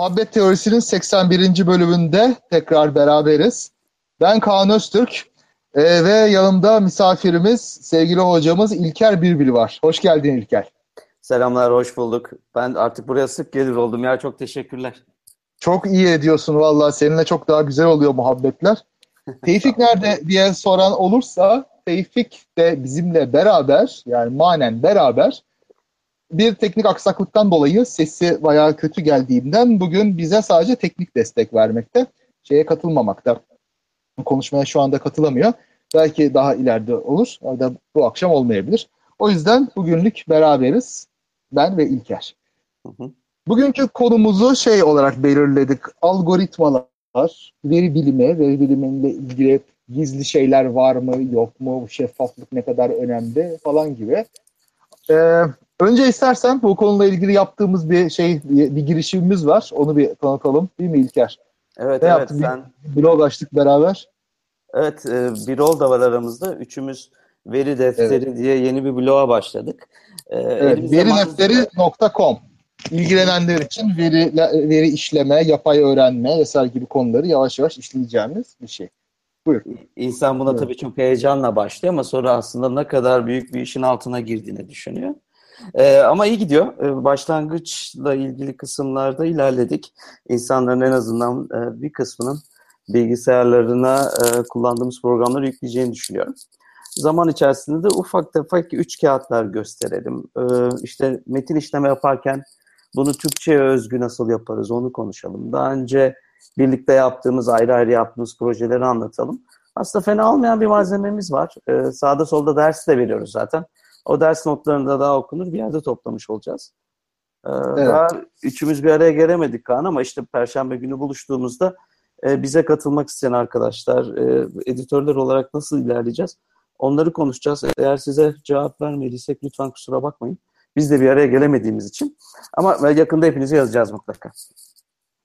Muhabbet Teorisi'nin 81. bölümünde tekrar beraberiz. Ben Kaan Öztürk e, ve yanımda misafirimiz sevgili hocamız İlker Birbil var. Hoş geldin İlker. Selamlar, hoş bulduk. Ben artık buraya sık gelir oldum ya. Çok teşekkürler. Çok iyi ediyorsun vallahi. Seninle çok daha güzel oluyor muhabbetler. Tevfik nerede diye soran olursa Tevfik de bizimle beraber yani manen beraber bir teknik aksaklıktan dolayı sesi bayağı kötü geldiğinden bugün bize sadece teknik destek vermekte. Şeye katılmamakta. Konuşmaya şu anda katılamıyor. Belki daha ileride olur. Ya da bu akşam olmayabilir. O yüzden bugünlük beraberiz. Ben ve İlker. Bugünkü konumuzu şey olarak belirledik. Algoritmalar, veri bilimi, veri bilimiyle ilgili gizli şeyler var mı, yok mu, şeffaflık ne kadar önemli falan gibi. Ee, Önce istersen bu konuyla ilgili yaptığımız bir şey, bir girişimimiz var. Onu bir tanıtalım. Değil mi İlker? Evet, ne evet. Yaptık? Sen... Bir blog açtık beraber. Evet, e, bir rol da var aramızda. Üçümüz veri defteri evet. diye yeni bir bloğa başladık. E, evet, veridefteri.com İlgilenenler için veri, veri işleme, yapay öğrenme vesaire gibi konuları yavaş yavaş işleyeceğimiz bir şey. Buyur. İnsan buna evet. tabii çok heyecanla başlıyor ama sonra aslında ne kadar büyük bir işin altına girdiğini düşünüyor. Ee, ama iyi gidiyor. Ee, başlangıçla ilgili kısımlarda ilerledik. İnsanların en azından e, bir kısmının bilgisayarlarına e, kullandığımız programları yükleyeceğini düşünüyorum. Zaman içerisinde de ufak tefek üç kağıtlar gösterelim. Ee, işte metin işleme yaparken bunu Türkçe'ye özgü nasıl yaparız onu konuşalım. Daha önce birlikte yaptığımız, ayrı ayrı yaptığımız projeleri anlatalım. Aslında fena olmayan bir malzememiz var. Ee, sağda solda ders de veriyoruz zaten. O ders notlarında daha okunur bir yerde toplamış olacağız. Ee, evet. Daha üçümüz bir araya gelemedik Kaan ama işte Perşembe günü buluştuğumuzda e, bize katılmak isteyen arkadaşlar, e, editörler olarak nasıl ilerleyeceğiz? Onları konuşacağız. Eğer size cevap vermediysek lütfen kusura bakmayın. Biz de bir araya gelemediğimiz için. Ama yakında hepinizi yazacağız mutlaka.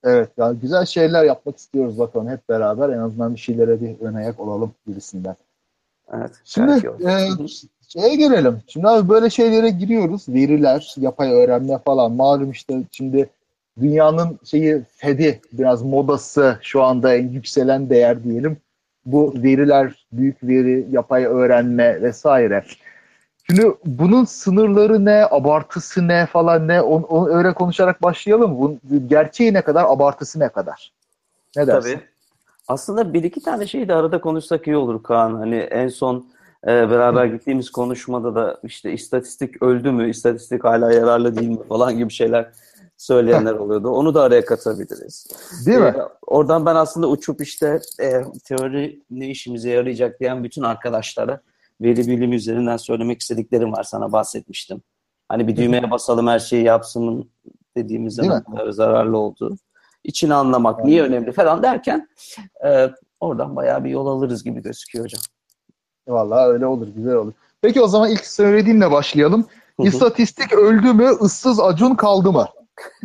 Evet, yani güzel şeyler yapmak istiyoruz bakalım hep beraber. En azından bir şeylere bir ön ayak olalım gibisinden. Evet. Şimdi e, şeye gelelim. Şimdi abi böyle şeylere giriyoruz. Veriler, yapay öğrenme falan. Malum işte şimdi dünyanın şeyi fedi biraz modası şu anda en yükselen değer diyelim. Bu veriler, büyük veri, yapay öğrenme vesaire. Şimdi bunun sınırları ne, abartısı ne falan ne onu, onu öyle konuşarak başlayalım. Bunun gerçeği ne kadar, abartısı ne kadar? Ne dersin? Tabii. Aslında bir iki tane şeyi de arada konuşsak iyi olur Kaan. Hani en son e, beraber gittiğimiz konuşmada da işte istatistik öldü mü, istatistik hala yararlı değil mi falan gibi şeyler söyleyenler oluyordu. Onu da araya katabiliriz. Değil mi? Ee, oradan ben aslında uçup işte e, teori ne işimize yarayacak diyen bütün arkadaşlara veri bilimi üzerinden söylemek istediklerim var sana bahsetmiştim. Hani bir düğmeye basalım her şeyi yapsın dediğimiz zaman zararlı olduğu. İçini anlamak niye önemli falan derken e, oradan bayağı bir yol alırız gibi gözüküyor hocam. Vallahi öyle olur, güzel olur. Peki o zaman ilk söylediğimle başlayalım. İstatistik öldü mü, ıssız acun kaldı mı?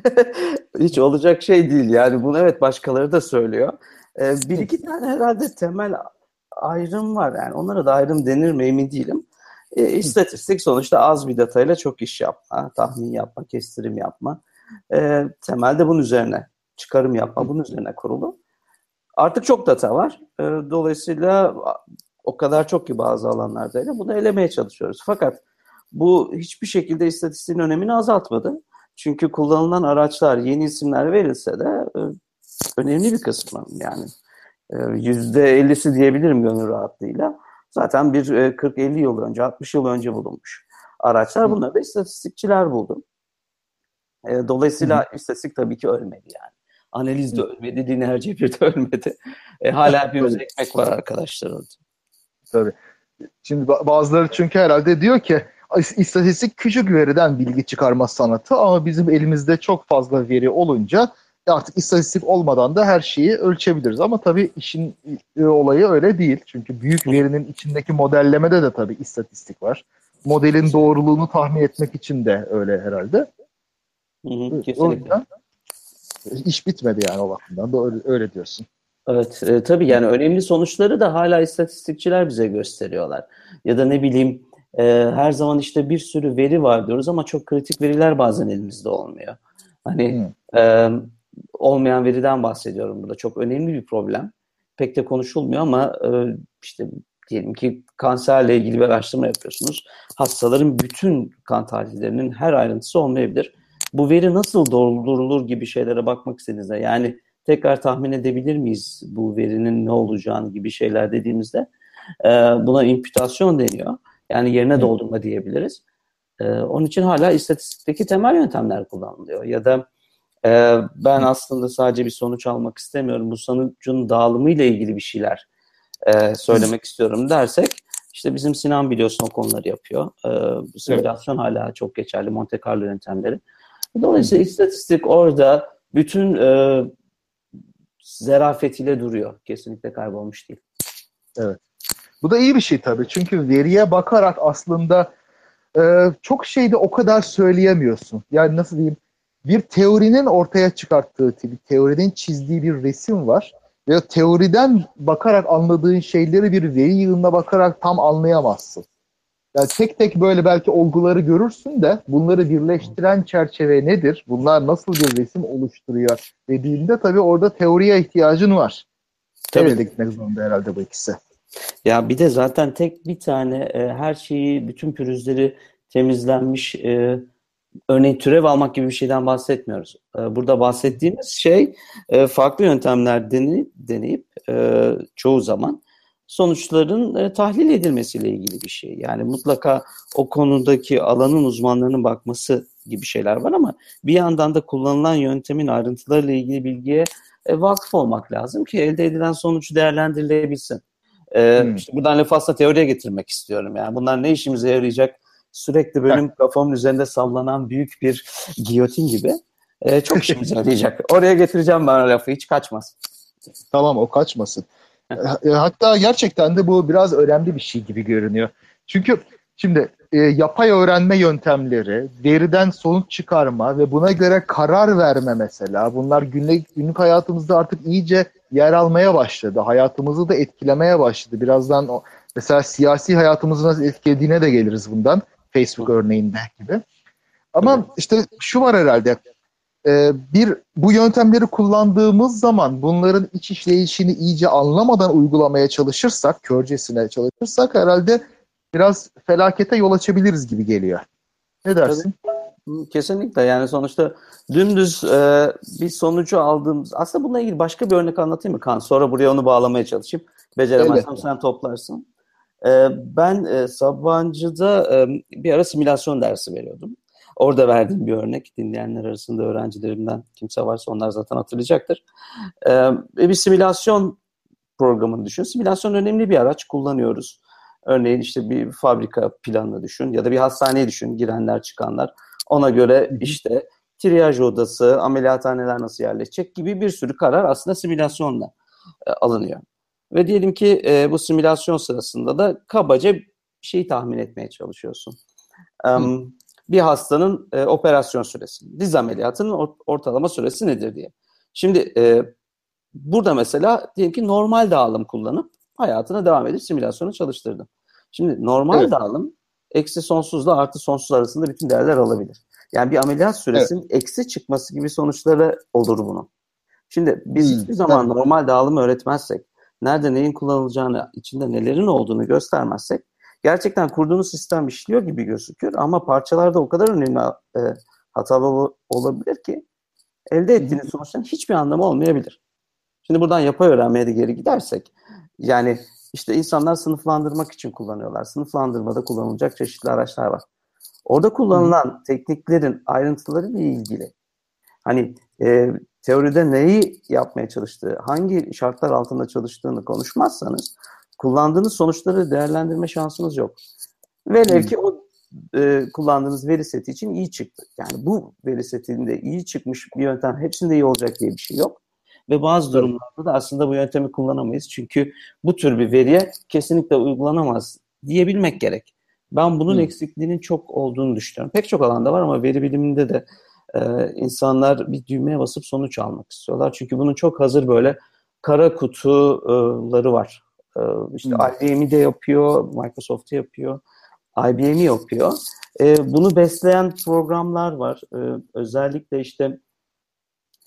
Hiç olacak şey değil yani. Bunu evet başkaları da söylüyor. Ee, bir iki tane herhalde temel ayrım var yani. Onlara da ayrım denir mi emin değilim. E, istatistik sonuçta az bir datayla çok iş yapma, tahmin yapma, kestirim yapma. E, temelde bunun üzerine, çıkarım yapma bunun üzerine kurulu. Artık çok data var. E, dolayısıyla o kadar çok ki bazı alanlarda öyle. Bunu elemeye çalışıyoruz. Fakat bu hiçbir şekilde istatistiğin önemini azaltmadı. Çünkü kullanılan araçlar, yeni isimler verilse de e, önemli bir kısmı yani e, yüzde 50'si diyebilirim gönül rahatlığıyla. Zaten bir 40-50 e, yıl önce, 60 yıl önce bulunmuş araçlar. Bunları da istatistikçiler buldu. Dolayısıyla Hı. istatistik tabii ki ölmedi yani. Analiz de ölmedi, lineer cebir de ölmedi. E, hala hepimiz ekmek var arkadaşlar orada. Tabii. Şimdi bazıları çünkü herhalde diyor ki istatistik küçük veriden bilgi çıkarma sanatı ama bizim elimizde çok fazla veri olunca artık istatistik olmadan da her şeyi ölçebiliriz. Ama tabii işin e, olayı öyle değil. Çünkü büyük verinin içindeki modellemede de tabii istatistik var. Modelin doğruluğunu tahmin etmek için de öyle herhalde. Hı hı, kesinlikle. O yüzden iş bitmedi yani o bakımdan da öyle, öyle diyorsun. Evet, e, tabii yani önemli sonuçları da hala istatistikçiler bize gösteriyorlar. Ya da ne bileyim e, her zaman işte bir sürü veri var diyoruz ama çok kritik veriler bazen elimizde olmuyor. Hani e, olmayan veriden bahsediyorum burada. Çok önemli bir problem. Pek de konuşulmuyor ama e, işte diyelim ki kanserle ilgili bir araştırma yapıyorsunuz. Hastaların bütün kan tahlillerinin her ayrıntısı olmayabilir. Bu veri nasıl doldurulur gibi şeylere bakmak istediğinizde yani tekrar tahmin edebilir miyiz bu verinin ne olacağını gibi şeyler dediğimizde e, buna imputasyon deniyor. Yani yerine doldurma diyebiliriz. E, onun için hala istatistikteki temel yöntemler kullanılıyor. Ya da e, ben aslında sadece bir sonuç almak istemiyorum. Bu sonucun dağılımı ile ilgili bir şeyler e, söylemek istiyorum dersek işte bizim Sinan biliyorsun o konuları yapıyor. E, simülasyon evet. hala çok geçerli. Monte Carlo yöntemleri. Dolayısıyla istatistik orada bütün e, zerafetiyle duruyor. Kesinlikle kaybolmuş değil. Evet. Bu da iyi bir şey tabii. Çünkü veriye bakarak aslında e, çok şeyde o kadar söyleyemiyorsun. Yani nasıl diyeyim? Bir teorinin ortaya çıkarttığı, bir teorinin çizdiği bir resim var. Ve teoriden bakarak anladığın şeyleri bir veri yığınına bakarak tam anlayamazsın. Yani tek tek böyle belki olguları görürsün de bunları birleştiren çerçeve nedir? Bunlar nasıl bir resim oluşturuyor dediğinde tabii orada teoriye ihtiyacın var. Tabii. de gitmek zorunda herhalde bu ikisi. Ya bir de zaten tek bir tane e, her şeyi, bütün pürüzleri temizlenmiş e, örneğin türev almak gibi bir şeyden bahsetmiyoruz. E, burada bahsettiğimiz şey e, farklı yöntemler deneyip, deneyip e, çoğu zaman sonuçların e, tahlil edilmesiyle ilgili bir şey. Yani mutlaka o konudaki alanın uzmanlarının bakması gibi şeyler var ama bir yandan da kullanılan yöntemin ayrıntılarıyla ilgili bilgiye e, vakıf olmak lazım ki elde edilen sonuç değerlendirilebilsin. E, hmm. işte buradan lafı aslında teoriye getirmek istiyorum. Yani bunlar ne işimize yarayacak? Sürekli benim kafamın üzerinde sallanan büyük bir giyotin gibi. E, çok işimize yarayacak. Oraya getireceğim ben lafı hiç kaçmaz. Tamam o kaçmasın. E, hatta gerçekten de bu biraz önemli bir şey gibi görünüyor. Çünkü şimdi e, yapay öğrenme yöntemleri, veriden sonuç çıkarma ve buna göre karar verme mesela bunlar günlük, günlük hayatımızda artık iyice yer almaya başladı. Hayatımızı da etkilemeye başladı. Birazdan o, mesela siyasi hayatımızı nasıl etkilediğine de geliriz bundan. Facebook örneğinde gibi. Ama işte şu var herhalde e, bir bu yöntemleri kullandığımız zaman bunların iç işleyişini iyice anlamadan uygulamaya çalışırsak, körcesine çalışırsak herhalde biraz felakete yol açabiliriz gibi geliyor. Ne dersin? Tabii. Kesinlikle yani sonuçta dümdüz e, bir sonucu aldığımız aslında bununla ilgili başka bir örnek anlatayım mı Kan? Sonra buraya onu bağlamaya çalışayım. Beceremezsem evet. sen toplarsın. E, ben e, Sabancı'da e, bir ara simülasyon dersi veriyordum. Orada verdiğim bir örnek dinleyenler arasında öğrencilerimden kimse varsa onlar zaten hatırlayacaktır. Ee, bir simülasyon programını düşün. Simülasyon önemli bir araç kullanıyoruz. Örneğin işte bir fabrika planını düşün ya da bir hastaneye düşün girenler çıkanlar. Ona göre işte triyaj odası, ameliyathaneler nasıl yerleşecek gibi bir sürü karar aslında simülasyonla e, alınıyor. Ve diyelim ki e, bu simülasyon sırasında da kabaca bir şeyi tahmin etmeye çalışıyorsun. Um, bir hastanın e, operasyon süresi, diz ameliyatının ortalama süresi nedir diye. Şimdi e, burada mesela diyelim ki normal dağılım kullanıp hayatına devam edip simülasyonu çalıştırdın. Şimdi normal evet. dağılım eksi sonsuzla artı sonsuz arasında bütün değerler alabilir. Yani bir ameliyat süresinin evet. eksi çıkması gibi sonuçları olur bunun. Şimdi biz hmm. hiçbir zaman evet. normal dağılımı öğretmezsek, nerede neyin kullanılacağını, içinde nelerin olduğunu göstermezsek gerçekten kurduğunuz sistem işliyor gibi gözüküyor ama parçalarda o kadar önemli e, hatalı olabilir ki elde ettiğiniz sonuçların hiçbir anlamı olmayabilir. Şimdi buradan yapay öğrenmeye de geri gidersek yani işte insanlar sınıflandırmak için kullanıyorlar. Sınıflandırmada kullanılacak çeşitli araçlar var. Orada kullanılan Hı. tekniklerin ayrıntılarıyla ilgili hani e, teoride neyi yapmaya çalıştığı, hangi şartlar altında çalıştığını konuşmazsanız kullandığınız sonuçları değerlendirme şansınız yok. Velev ki o e, kullandığınız veri seti için iyi çıktı. Yani bu veri setinde iyi çıkmış bir yöntem hepsinde iyi olacak diye bir şey yok. Ve bazı durumlarda da aslında bu yöntemi kullanamayız. Çünkü bu tür bir veriye kesinlikle uygulanamaz diyebilmek gerek. Ben bunun Hı. eksikliğinin çok olduğunu düşünüyorum. Pek çok alanda var ama veri biliminde de e, insanlar bir düğmeye basıp sonuç almak istiyorlar. Çünkü bunun çok hazır böyle kara kutuları var. Ee, işte hmm. IBM'i de yapıyor, Microsoft'u yapıyor, IBM'i yapıyor. Ee, bunu besleyen programlar var. Ee, özellikle işte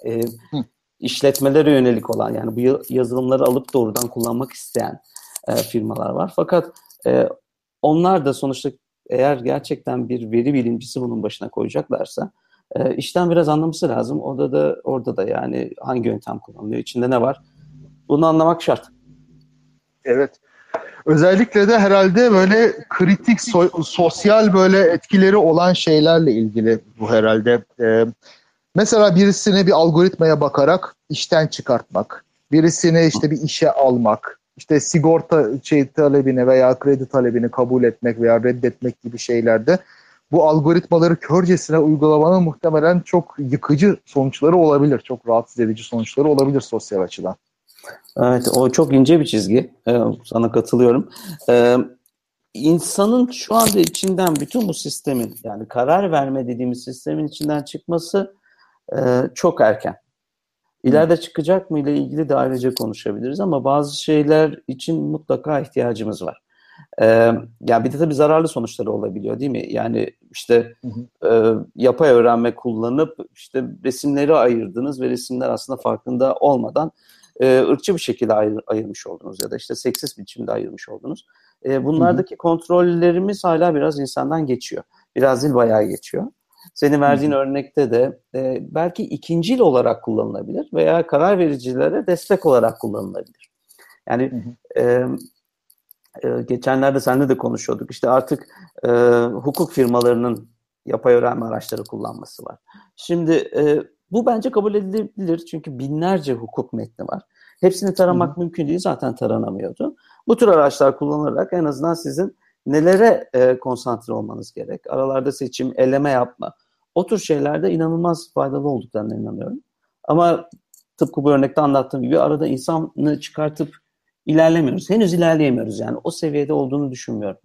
e, işletmelere yönelik olan yani bu yazılımları alıp doğrudan kullanmak isteyen e, firmalar var. Fakat e, onlar da sonuçta eğer gerçekten bir veri bilimcisi bunun başına koyacaklarsa e, işten biraz anlaması lazım. Orada da orada da yani hangi yöntem kullanılıyor, içinde ne var? Bunu anlamak şart. Evet. Özellikle de herhalde böyle kritik so- sosyal böyle etkileri olan şeylerle ilgili bu herhalde. Ee, mesela birisini bir algoritmaya bakarak işten çıkartmak, birisini işte bir işe almak, işte sigorta şey talebini veya kredi talebini kabul etmek veya reddetmek gibi şeylerde bu algoritmaları körcesine uygulamanın muhtemelen çok yıkıcı sonuçları olabilir. Çok rahatsız edici sonuçları olabilir sosyal açıdan. Evet, o çok ince bir çizgi. Ee, sana katılıyorum. Ee, insanın şu anda içinden bütün bu sistemin, yani karar verme dediğimiz sistemin içinden çıkması e, çok erken. İleride çıkacak mı ile ilgili de ayrıca konuşabiliriz ama bazı şeyler için mutlaka ihtiyacımız var. Ee, yani bir de tabii zararlı sonuçları olabiliyor değil mi? Yani işte hı hı. E, yapay öğrenme kullanıp işte resimleri ayırdınız ve resimler aslında farkında olmadan e, ırkçı bir şekilde ayır, ayırmış oldunuz ya da işte seksist biçimde ayırmış oldunuz. E, bunlardaki hı hı. kontrollerimiz hala biraz insandan geçiyor. Biraz değil bayağı geçiyor. Senin verdiğin hı hı. örnekte de e, belki ikincil olarak kullanılabilir veya karar vericilere destek olarak kullanılabilir. Yani hı hı. E, e, geçenlerde seninle de konuşuyorduk. İşte artık e, hukuk firmalarının yapay öğrenme araçları kullanması var. Şimdi e, bu bence kabul edilebilir çünkü binlerce hukuk metni var. Hepsini taramak Hı. mümkün değil zaten taranamıyordu. Bu tür araçlar kullanılarak en azından sizin nelere e, konsantre olmanız gerek. Aralarda seçim, eleme yapma. O tür şeylerde inanılmaz faydalı olduklarına inanıyorum. Ama tıpkı bu örnekte anlattığım gibi arada insanı çıkartıp ilerlemiyoruz. Henüz ilerleyemiyoruz yani. O seviyede olduğunu düşünmüyorum.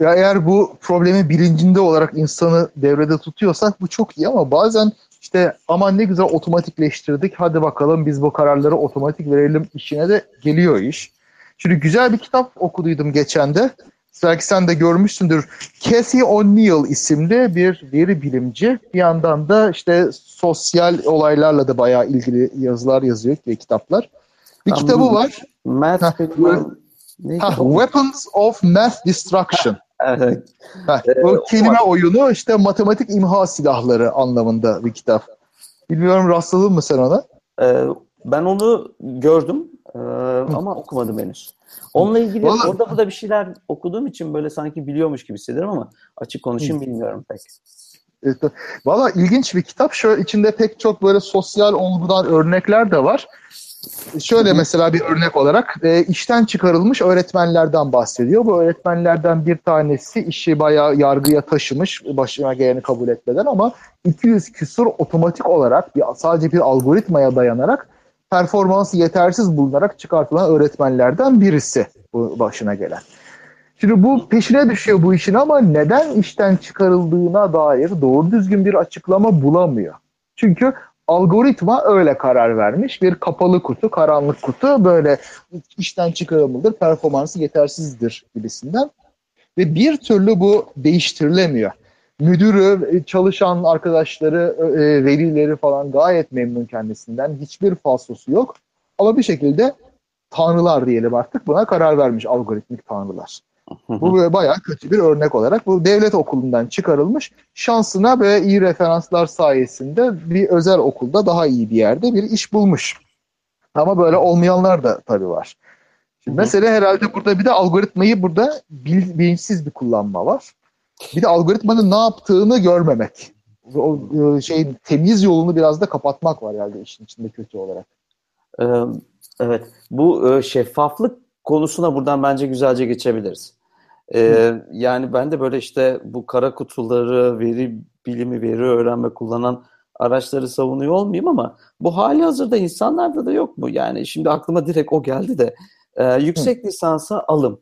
Ya eğer bu problemi bilincinde olarak insanı devrede tutuyorsak bu çok iyi ama bazen işte aman ne güzel otomatikleştirdik hadi bakalım biz bu kararları otomatik verelim işine de geliyor iş. Şimdi güzel bir kitap okuduydum geçen de. Belki sen de görmüşsündür. Cathy O'Neill isimli bir veri bilimci. Bir yandan da işte sosyal olaylarla da bayağı ilgili yazılar yazıyor ve kitaplar. Bir kitabı var. Math ha, ha, Weapons of Math Destruction. Evet. Ha, ee, o kelime o... oyunu işte matematik imha silahları anlamında bir kitap. Bilmiyorum rastladın mı sen ona? Ee, ben onu gördüm ee, ama okumadım henüz. Onunla ilgili Vallahi... orada burada bir şeyler okuduğum için böyle sanki biliyormuş gibi hissederim ama açık konuşayım bilmiyorum pek. Evet, Valla ilginç bir kitap. Şöyle içinde pek çok böyle sosyal olgudan örnekler de var. Şöyle mesela bir örnek olarak e, işten çıkarılmış öğretmenlerden bahsediyor. Bu öğretmenlerden bir tanesi işi bayağı yargıya taşımış başına geleni kabul etmeden ama 200 küsur otomatik olarak bir, sadece bir algoritmaya dayanarak performansı yetersiz bulunarak çıkartılan öğretmenlerden birisi bu başına gelen. Şimdi bu peşine düşüyor bu işin ama neden işten çıkarıldığına dair doğru düzgün bir açıklama bulamıyor. Çünkü algoritma öyle karar vermiş. Bir kapalı kutu, karanlık kutu böyle işten çıkarılmalıdır, performansı yetersizdir gibisinden. Ve bir türlü bu değiştirilemiyor. Müdürü, çalışan arkadaşları, e, velileri falan gayet memnun kendisinden. Hiçbir falsosu yok. Ama bir şekilde tanrılar diyelim artık buna karar vermiş algoritmik tanrılar. Bu bayağı kötü bir örnek olarak bu devlet okulundan çıkarılmış. Şansına ve iyi referanslar sayesinde bir özel okulda daha iyi bir yerde bir iş bulmuş. Ama böyle olmayanlar da tabii var. Şimdi mesele herhalde burada bir de algoritmayı burada bil, bilinçsiz bir kullanma var. Bir de algoritmanın ne yaptığını görmemek. O şey temiz yolunu biraz da kapatmak var herhalde işin içinde kötü olarak. Evet. Bu şeffaflık konusuna buradan bence güzelce geçebiliriz. Ee, yani ben de böyle işte bu kara kutuları, veri bilimi, veri öğrenme kullanan araçları savunuyor olmayayım ama bu hali hazırda insanlarda da yok mu? Yani şimdi aklıma direkt o geldi de e, yüksek Hı. lisansa alım.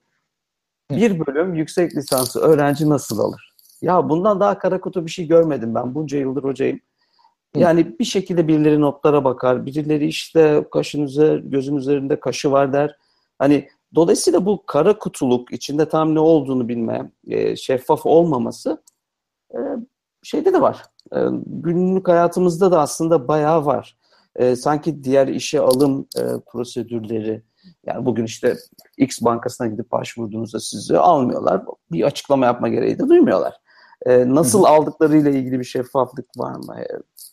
Bir bölüm yüksek lisansı öğrenci nasıl alır? Ya bundan daha kara kutu bir şey görmedim ben. Bunca yıldır hocayım. Yani bir şekilde birileri notlara bakar. Birileri işte kaşın üzerinde, gözün üzerinde kaşı var der. Hani Dolayısıyla bu kara kutuluk, içinde tam ne olduğunu bilme, e, şeffaf olmaması e, şeyde de var. E, günlük hayatımızda da aslında bayağı var. e, sanki diğer işe alım e, prosedürleri yani bugün işte X bankasına gidip başvurduğunuzda sizi almıyorlar. Bir açıklama yapma gereği de duymuyorlar. E, nasıl aldıklarıyla ilgili bir şeffaflık var mı? E,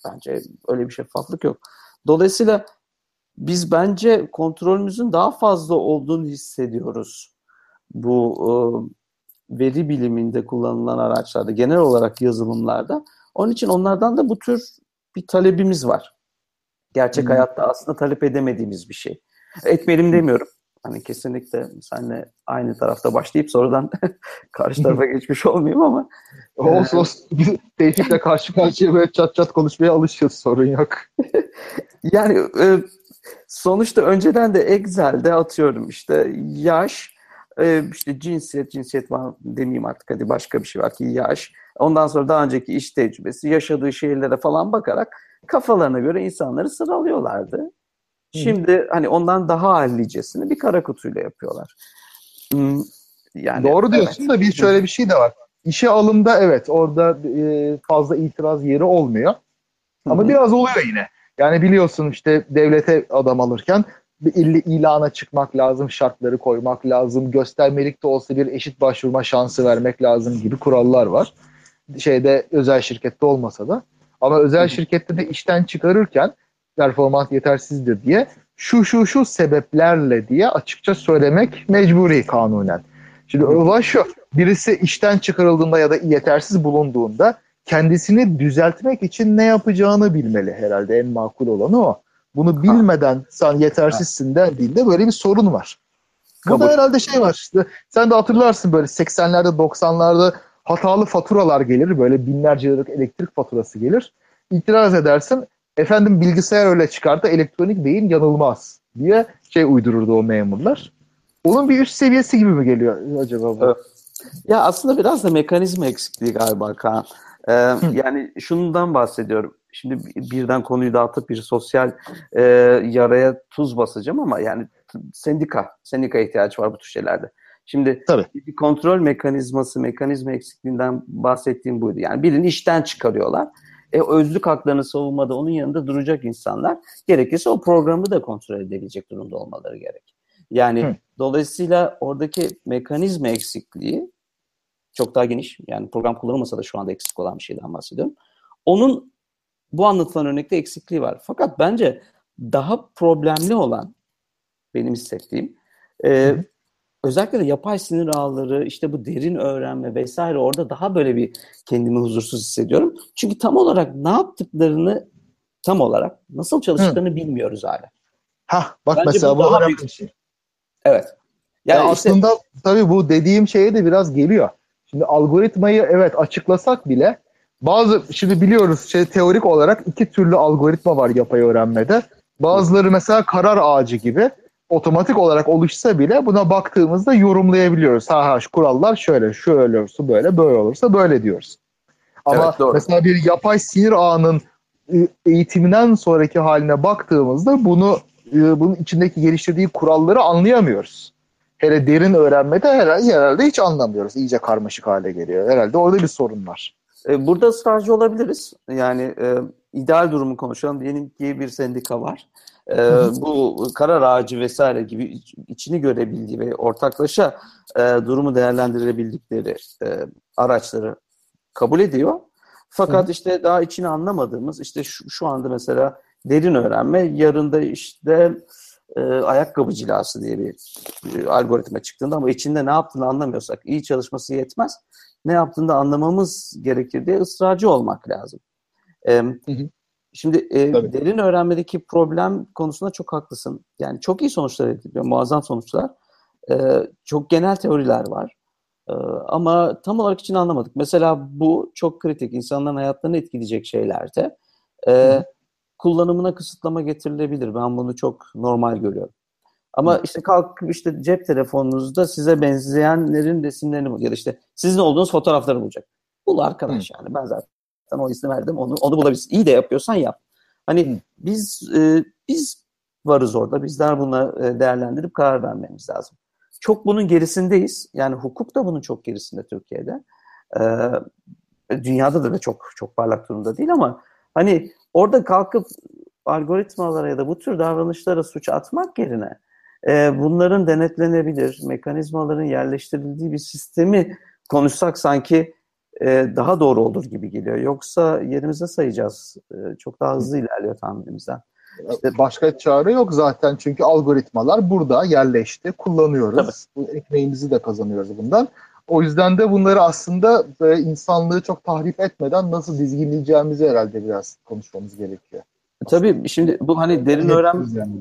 bence öyle bir şeffaflık yok. Dolayısıyla biz bence kontrolümüzün daha fazla olduğunu hissediyoruz. Bu e, veri biliminde kullanılan araçlarda, genel olarak yazılımlarda. Onun için onlardan da bu tür bir talebimiz var. Gerçek hmm. hayatta aslında talep edemediğimiz bir şey. Etmeyelim demiyorum. Hani kesinlikle seninle aynı tarafta başlayıp sonradan karşı tarafa geçmiş olmayayım ama. Olsun olsun. Tevfik'le karşı karşıya böyle çat çat konuşmaya alışıyoruz. Sorun yok. yani e, sonuçta önceden de Excel'de atıyorum işte yaş, e, işte cinsiyet, cinsiyet var demeyeyim artık hadi başka bir şey var ki yaş. Ondan sonra daha önceki iş tecrübesi, yaşadığı şehirlere falan bakarak kafalarına göre insanları sıralıyorlardı. Şimdi hani ondan daha hallicesini bir kara kutuyla yapıyorlar. Hmm, yani Doğru diyorsun evet. da bir şöyle bir şey de var. İşe alımda evet orada e, fazla itiraz yeri olmuyor. Ama Hı-hı. biraz oluyor yine. Yani biliyorsun işte devlete adam alırken bir ilana çıkmak lazım, şartları koymak lazım, göstermelik de olsa bir eşit başvurma şansı vermek lazım gibi kurallar var. Şeyde özel şirkette olmasa da. Ama özel şirkette de işten çıkarırken performans yetersizdir diye şu şu şu sebeplerle diye açıkça söylemek mecburi kanunen. Şimdi olay şu, birisi işten çıkarıldığında ya da yetersiz bulunduğunda kendisini düzeltmek için ne yapacağını bilmeli herhalde en makul olanı o. Bunu bilmeden sen yetersizsin dendiğinde böyle bir sorun var. Bu da herhalde şey var işte sen de hatırlarsın böyle 80'lerde 90'larda hatalı faturalar gelir böyle binlerce liralık elektrik faturası gelir. İtiraz edersin efendim bilgisayar öyle çıkardı elektronik beyin yanılmaz diye şey uydururdu o memurlar. Onun bir üst seviyesi gibi mi geliyor acaba bu? Evet. Ya aslında biraz da mekanizma eksikliği galiba Kaan. Ee, yani şundan bahsediyorum. Şimdi birden konuyu dağıtıp bir sosyal e, yaraya tuz basacağım ama yani sendika, sendika ihtiyaç var bu tür şeylerde. Şimdi Tabii. bir kontrol mekanizması, mekanizma eksikliğinden bahsettiğim buydu. Yani birini işten çıkarıyorlar e, özlük haklarını savunmada onun yanında duracak insanlar gerekirse o programı da kontrol edebilecek durumda olmaları gerek. Yani Hı. dolayısıyla oradaki mekanizma eksikliği çok daha geniş. Yani program kullanılmasa da şu anda eksik olan bir şeyden bahsediyorum. Onun bu anlatılan örnekte eksikliği var. Fakat bence daha problemli olan benim hissettiğim e, özellikle de yapay sinir ağları, işte bu derin öğrenme vesaire orada daha böyle bir kendimi huzursuz hissediyorum. Çünkü tam olarak ne yaptıklarını tam olarak nasıl çalıştıklarını Hı. bilmiyoruz hala. Ha bak Bence mesela bu daha önemli bir şey. Evet. Yani ya işte, aslında tabii bu dediğim şeye de biraz geliyor. Şimdi algoritmayı evet açıklasak bile bazı şimdi biliyoruz şey teorik olarak iki türlü algoritma var yapay öğrenmede. Bazıları mesela karar ağacı gibi otomatik olarak oluşsa bile buna baktığımızda yorumlayabiliyoruz. Ha ha şu kurallar şöyle, şöyle olursa böyle, böyle olursa böyle diyoruz. Ama evet, doğru. mesela bir yapay sinir ağının ıı, eğitiminden sonraki haline baktığımızda bunu ıı, bunun içindeki geliştirdiği kuralları anlayamıyoruz. Hele derin öğrenmede herhalde, herhalde hiç anlamıyoruz. İyice karmaşık hale geliyor. Herhalde orada bir sorun var. E, burada ısrarcı olabiliriz. Yani e, ideal durumu konuşalım. Diyelim ki bir sendika var e, bu karar ağacı vesaire gibi içini görebildiği ve ortaklaşa e, durumu değerlendirebildikleri e, araçları kabul ediyor. Fakat Hı. işte daha içini anlamadığımız işte şu, şu anda mesela derin öğrenme yarında işte e, ayakkabı cilası diye bir e, algoritma çıktığında ama içinde ne yaptığını anlamıyorsak iyi çalışması yetmez. Ne yaptığını da anlamamız gerekir diye ısrarcı olmak lazım. E, hı hı. Şimdi e, derin öğrenmedeki problem konusunda çok haklısın. Yani çok iyi sonuçlar ediliyor, muazzam sonuçlar. E, çok genel teoriler var. E, ama tam olarak için anlamadık. Mesela bu çok kritik, insanların hayatlarını etkileyecek şeylerde e, kullanımına kısıtlama getirilebilir. Ben bunu çok normal görüyorum. Ama işte kalkıp işte cep telefonunuzda size benzeyenlerin resimlerini ya da işte sizin olduğunuz fotoğrafları bulacak. Bul arkadaş Hı. yani. Ben zaten o izni verdim. Onu onu bulabilirsin. İyi de yapıyorsan yap. Hani Hı. biz e, biz varız orada. Bizler buna e, değerlendirip karar vermemiz lazım. Çok bunun gerisindeyiz. Yani hukuk da bunun çok gerisinde Türkiye'de. E, dünyada da, da çok çok parlak durumda değil ama hani orada kalkıp algoritmalara ya da bu tür davranışlara suç atmak yerine e, bunların denetlenebilir, mekanizmaların yerleştirildiği bir sistemi konuşsak sanki e, daha doğru olur gibi geliyor. Yoksa yerimize sayacağız. E, çok daha hızlı ilerliyor tahminimizden. İşte başka çare yok zaten çünkü algoritmalar burada yerleşti, kullanıyoruz. Bu ekmeğimizi de kazanıyoruz bundan. O yüzden de bunları aslında e, insanlığı çok tahrip etmeden nasıl dizginleyeceğimizi herhalde biraz konuşmamız gerekiyor. Tabii şimdi bu hani derin öğrenme... Yani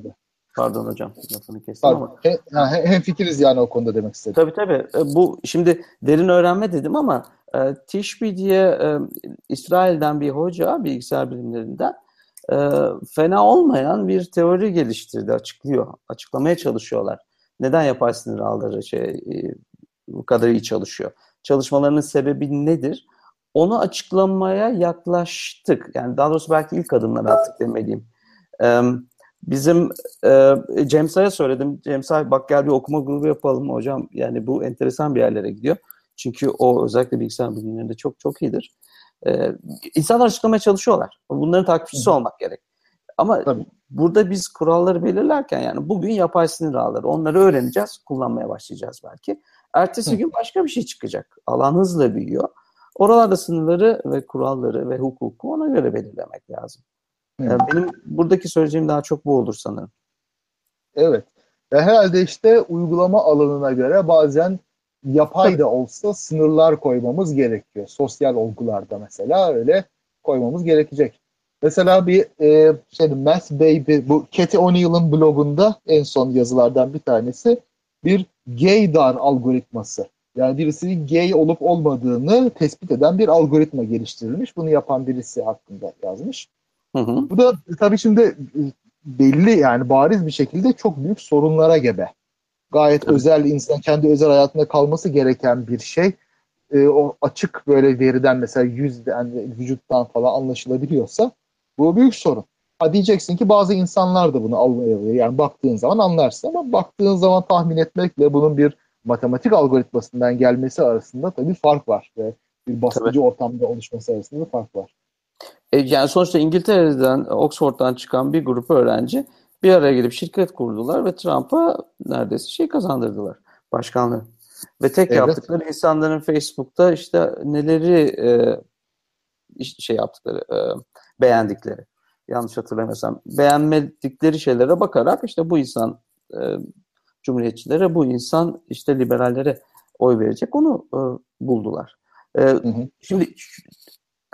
Pardon hocam lafını kestim Pardon. ama. He, hem fikiriz yani o konuda demek istedim. Tabii tabii. E, bu şimdi derin öğrenme dedim ama e, Tishby diye e, İsrail'den bir hoca bilgisayar bilimlerinden e, fena olmayan bir teori geliştirdi, açıklıyor. Açıklamaya çalışıyorlar. Neden yapay sinir ağları şey, e, bu kadar iyi çalışıyor? Çalışmalarının sebebi nedir? Onu açıklamaya yaklaştık. Yani daha doğrusu belki ilk adımları attık demeliyim. E, bizim e, Cem Say'a söyledim. Cem Say bak gel bir okuma grubu yapalım hocam. Yani bu enteresan bir yerlere gidiyor. Çünkü o özellikle bilgisayar bilimlerinde çok çok iyidir. Ee, insanlar açıklamaya çalışıyorlar. Bunların takipçisi Hı. olmak gerek. Ama Tabii. burada biz kuralları belirlerken yani bugün yapay sinir ağları onları öğreneceğiz, kullanmaya başlayacağız belki. Ertesi Hı. gün başka bir şey çıkacak. Alan hızla büyüyor. Oralarda sınırları ve kuralları ve hukuku ona göre belirlemek lazım. Yani benim buradaki söyleyeceğim daha çok bu olur sanırım. Evet. Ve herhalde işte uygulama alanına göre bazen yapay da olsa sınırlar koymamız gerekiyor. Sosyal olgularda mesela öyle koymamız gerekecek. Mesela bir e, şey Math Baby bu Katie O'Neill'ın blogunda en son yazılardan bir tanesi bir gaydar algoritması. Yani birisinin gay olup olmadığını tespit eden bir algoritma geliştirilmiş. Bunu yapan birisi hakkında yazmış. Hı hı. Bu da tabii şimdi e, belli yani bariz bir şekilde çok büyük sorunlara gebe gayet Tabii. özel insan kendi özel hayatında kalması gereken bir şey. E, o açık böyle veriden mesela yüzden vücuttan falan anlaşılabiliyorsa bu büyük sorun. Ha diyeceksin ki bazı insanlar da bunu alıyor. Yani baktığın zaman anlarsın ama baktığın zaman tahmin etmekle bunun bir matematik algoritmasından gelmesi arasında tabii fark var. Ve bir tabii. ortamda oluşması arasında fark var. E, yani sonuçta İngiltere'den, Oxford'dan çıkan bir grup öğrenci bir araya gelip şirket kurdular ve Trump'a neredeyse şey kazandırdılar başkanlığı. Ve tek evet. yaptıkları insanların Facebook'ta işte neleri e, şey yaptıkları, e, beğendikleri. Yanlış hatırlamıyorsam. Beğenmedikleri şeylere bakarak işte bu insan e, cumhuriyetçilere, bu insan işte liberallere oy verecek. Onu e, buldular. E, hı hı. Şimdi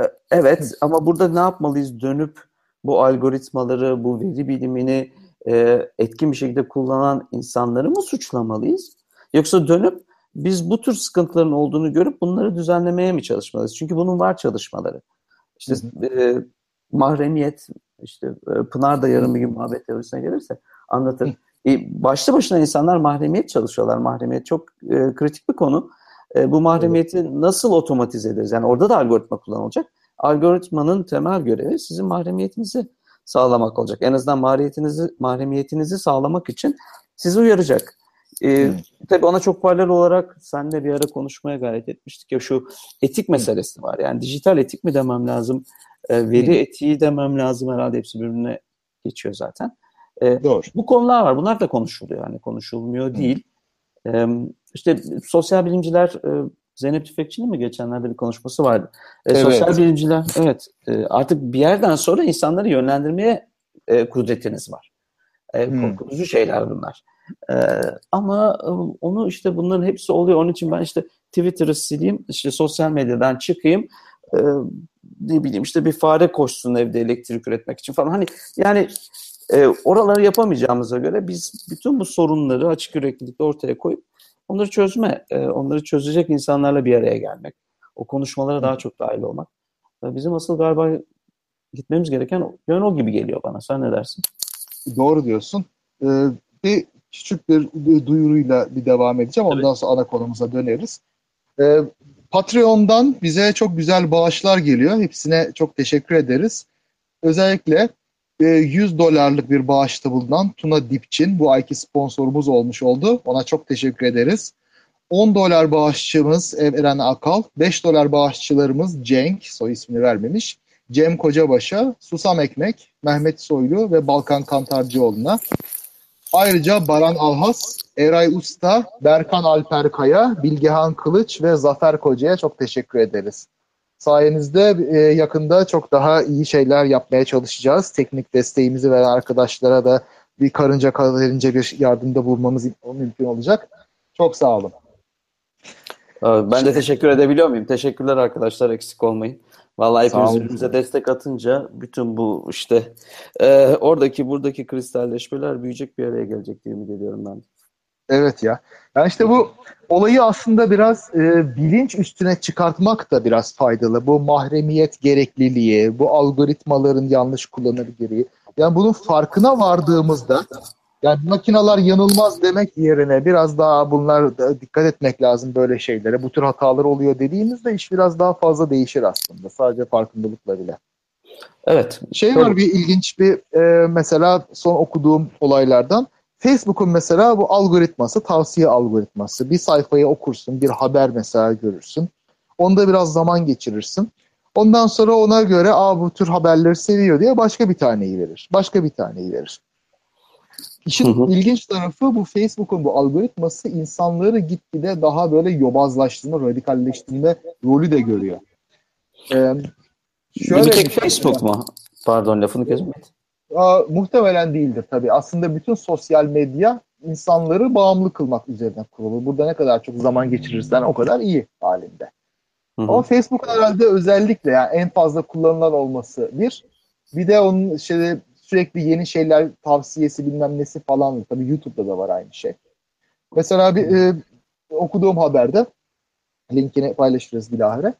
e, evet hı. ama burada ne yapmalıyız? Dönüp bu algoritmaları, bu veri bilimini e, etkin bir şekilde kullanan insanları mı suçlamalıyız? Yoksa dönüp biz bu tür sıkıntıların olduğunu görüp bunları düzenlemeye mi çalışmalıyız? Çünkü bunun var çalışmaları. İşte e, mahremiyet, işte e, Pınar da yarın bir gün muhabbet teorisine gelirse anlatır. E, başlı başına insanlar mahremiyet çalışıyorlar. Mahremiyet çok e, kritik bir konu. E, bu mahremiyeti evet. nasıl otomatize ederiz? Yani orada da algoritma kullanılacak. Algoritmanın temel görevi sizin mahremiyetinizi sağlamak olacak. En azından mahremiyetinizi, mahremiyetinizi sağlamak için sizi uyaracak. Ee, hmm. Tabii ona çok paralel olarak senle bir ara konuşmaya gayret etmiştik ya şu etik meselesi var. Yani dijital etik mi demem lazım, e, veri hmm. etiği demem lazım herhalde hepsi birbirine geçiyor zaten. E, Doğru. Bu konular var. Bunlar da konuşuluyor. Yani konuşulmuyor hmm. değil. E, işte sosyal bilimciler e, Zeynep Tüfekçi'nin mi geçenlerde bir konuşması vardı. E, evet. Sosyal bilimciler evet e, artık bir yerden sonra insanları yönlendirmeye e, kudretiniz var. E. Korkutucu şeyler bunlar. E, ama e, onu işte bunların hepsi oluyor. Onun için ben işte Twitter'ı sileyim, işte sosyal medyadan çıkayım. E, ne bileyim işte bir fare koşsun evde elektrik üretmek için falan. Hani yani e, oraları yapamayacağımıza göre biz bütün bu sorunları açık yüreklilikle ortaya koyup onları çözme, e, onları çözecek insanlarla bir araya gelmek, o konuşmalara daha çok dahil olmak. E, bizim asıl galiba gitmemiz gereken yön o gibi geliyor bana. Sen ne dersin? Doğru diyorsun. Ee, bir küçük bir duyuruyla bir devam edeceğim. Ondan evet. sonra ana konumuza döneriz. Ee, Patreon'dan bize çok güzel bağışlar geliyor. Hepsine çok teşekkür ederiz. Özellikle 100 dolarlık bir bağışta bulunan Tuna Dipçin bu ayki sponsorumuz olmuş oldu. Ona çok teşekkür ederiz. 10 dolar bağışçımız Eren Akal, 5 dolar bağışçılarımız Cenk, soy ismini vermemiş. Cem Kocabaş'a, Susam Ekmek, Mehmet Soylu ve Balkan Kantarcıoğlu'na. Ayrıca Baran Alhas, Eray Usta, Berkan Alper Kaya, Bilgehan Kılıç ve Zafer Koca'ya çok teşekkür ederiz. Sayenizde e, yakında çok daha iyi şeyler yapmaya çalışacağız. Teknik desteğimizi veren arkadaşlara da bir karınca kaderince bir yardımda bulmamız mümkün olacak. Çok sağ olun. Ben de teşekkür edebiliyor muyum? Teşekkürler arkadaşlar eksik olmayın. Vallahi hepimiz birbirimize destek atınca bütün bu işte e, oradaki buradaki kristalleşmeler büyüyecek bir araya gelecek diye ümit ediyorum ben. Evet ya. Yani işte bu olayı aslında biraz e, bilinç üstüne çıkartmak da biraz faydalı. Bu mahremiyet gerekliliği, bu algoritmaların yanlış kullanımı gereği. Yani bunun farkına vardığımızda yani makineler yanılmaz demek yerine biraz daha bunlar dikkat etmek lazım böyle şeylere. Bu tür hatalar oluyor dediğimizde iş biraz daha fazla değişir aslında. Sadece farkındalıkla bile. Evet. Şey var bir ilginç bir e, mesela son okuduğum olaylardan. Facebook'un mesela bu algoritması, tavsiye algoritması. Bir sayfayı okursun, bir haber mesela görürsün. Onda biraz zaman geçirirsin. Ondan sonra ona göre Aa, bu tür haberleri seviyor diye başka bir taneyi verir. Başka bir taneyi verir. İşin hı hı. ilginç tarafı bu Facebook'un bu algoritması insanları gitgide daha böyle yobazlaştırma, radikalleştirme rolü de görüyor. Ee, şöyle bir tek bir Facebook şey mu? Pardon lafını kesmedim. Muhtemelen değildir tabii. Aslında bütün sosyal medya insanları bağımlı kılmak üzerine kurulu. Burada ne kadar çok zaman geçirirsen o kadar iyi halinde. Hı hı. Ama Facebook herhalde özellikle yani en fazla kullanılan olması bir. Bir de onun işte sürekli yeni şeyler tavsiyesi bilmem nesi falan. Tabii YouTube'da da var aynı şey. Mesela bir e, okuduğum haberde linkini paylaşırız bilahare.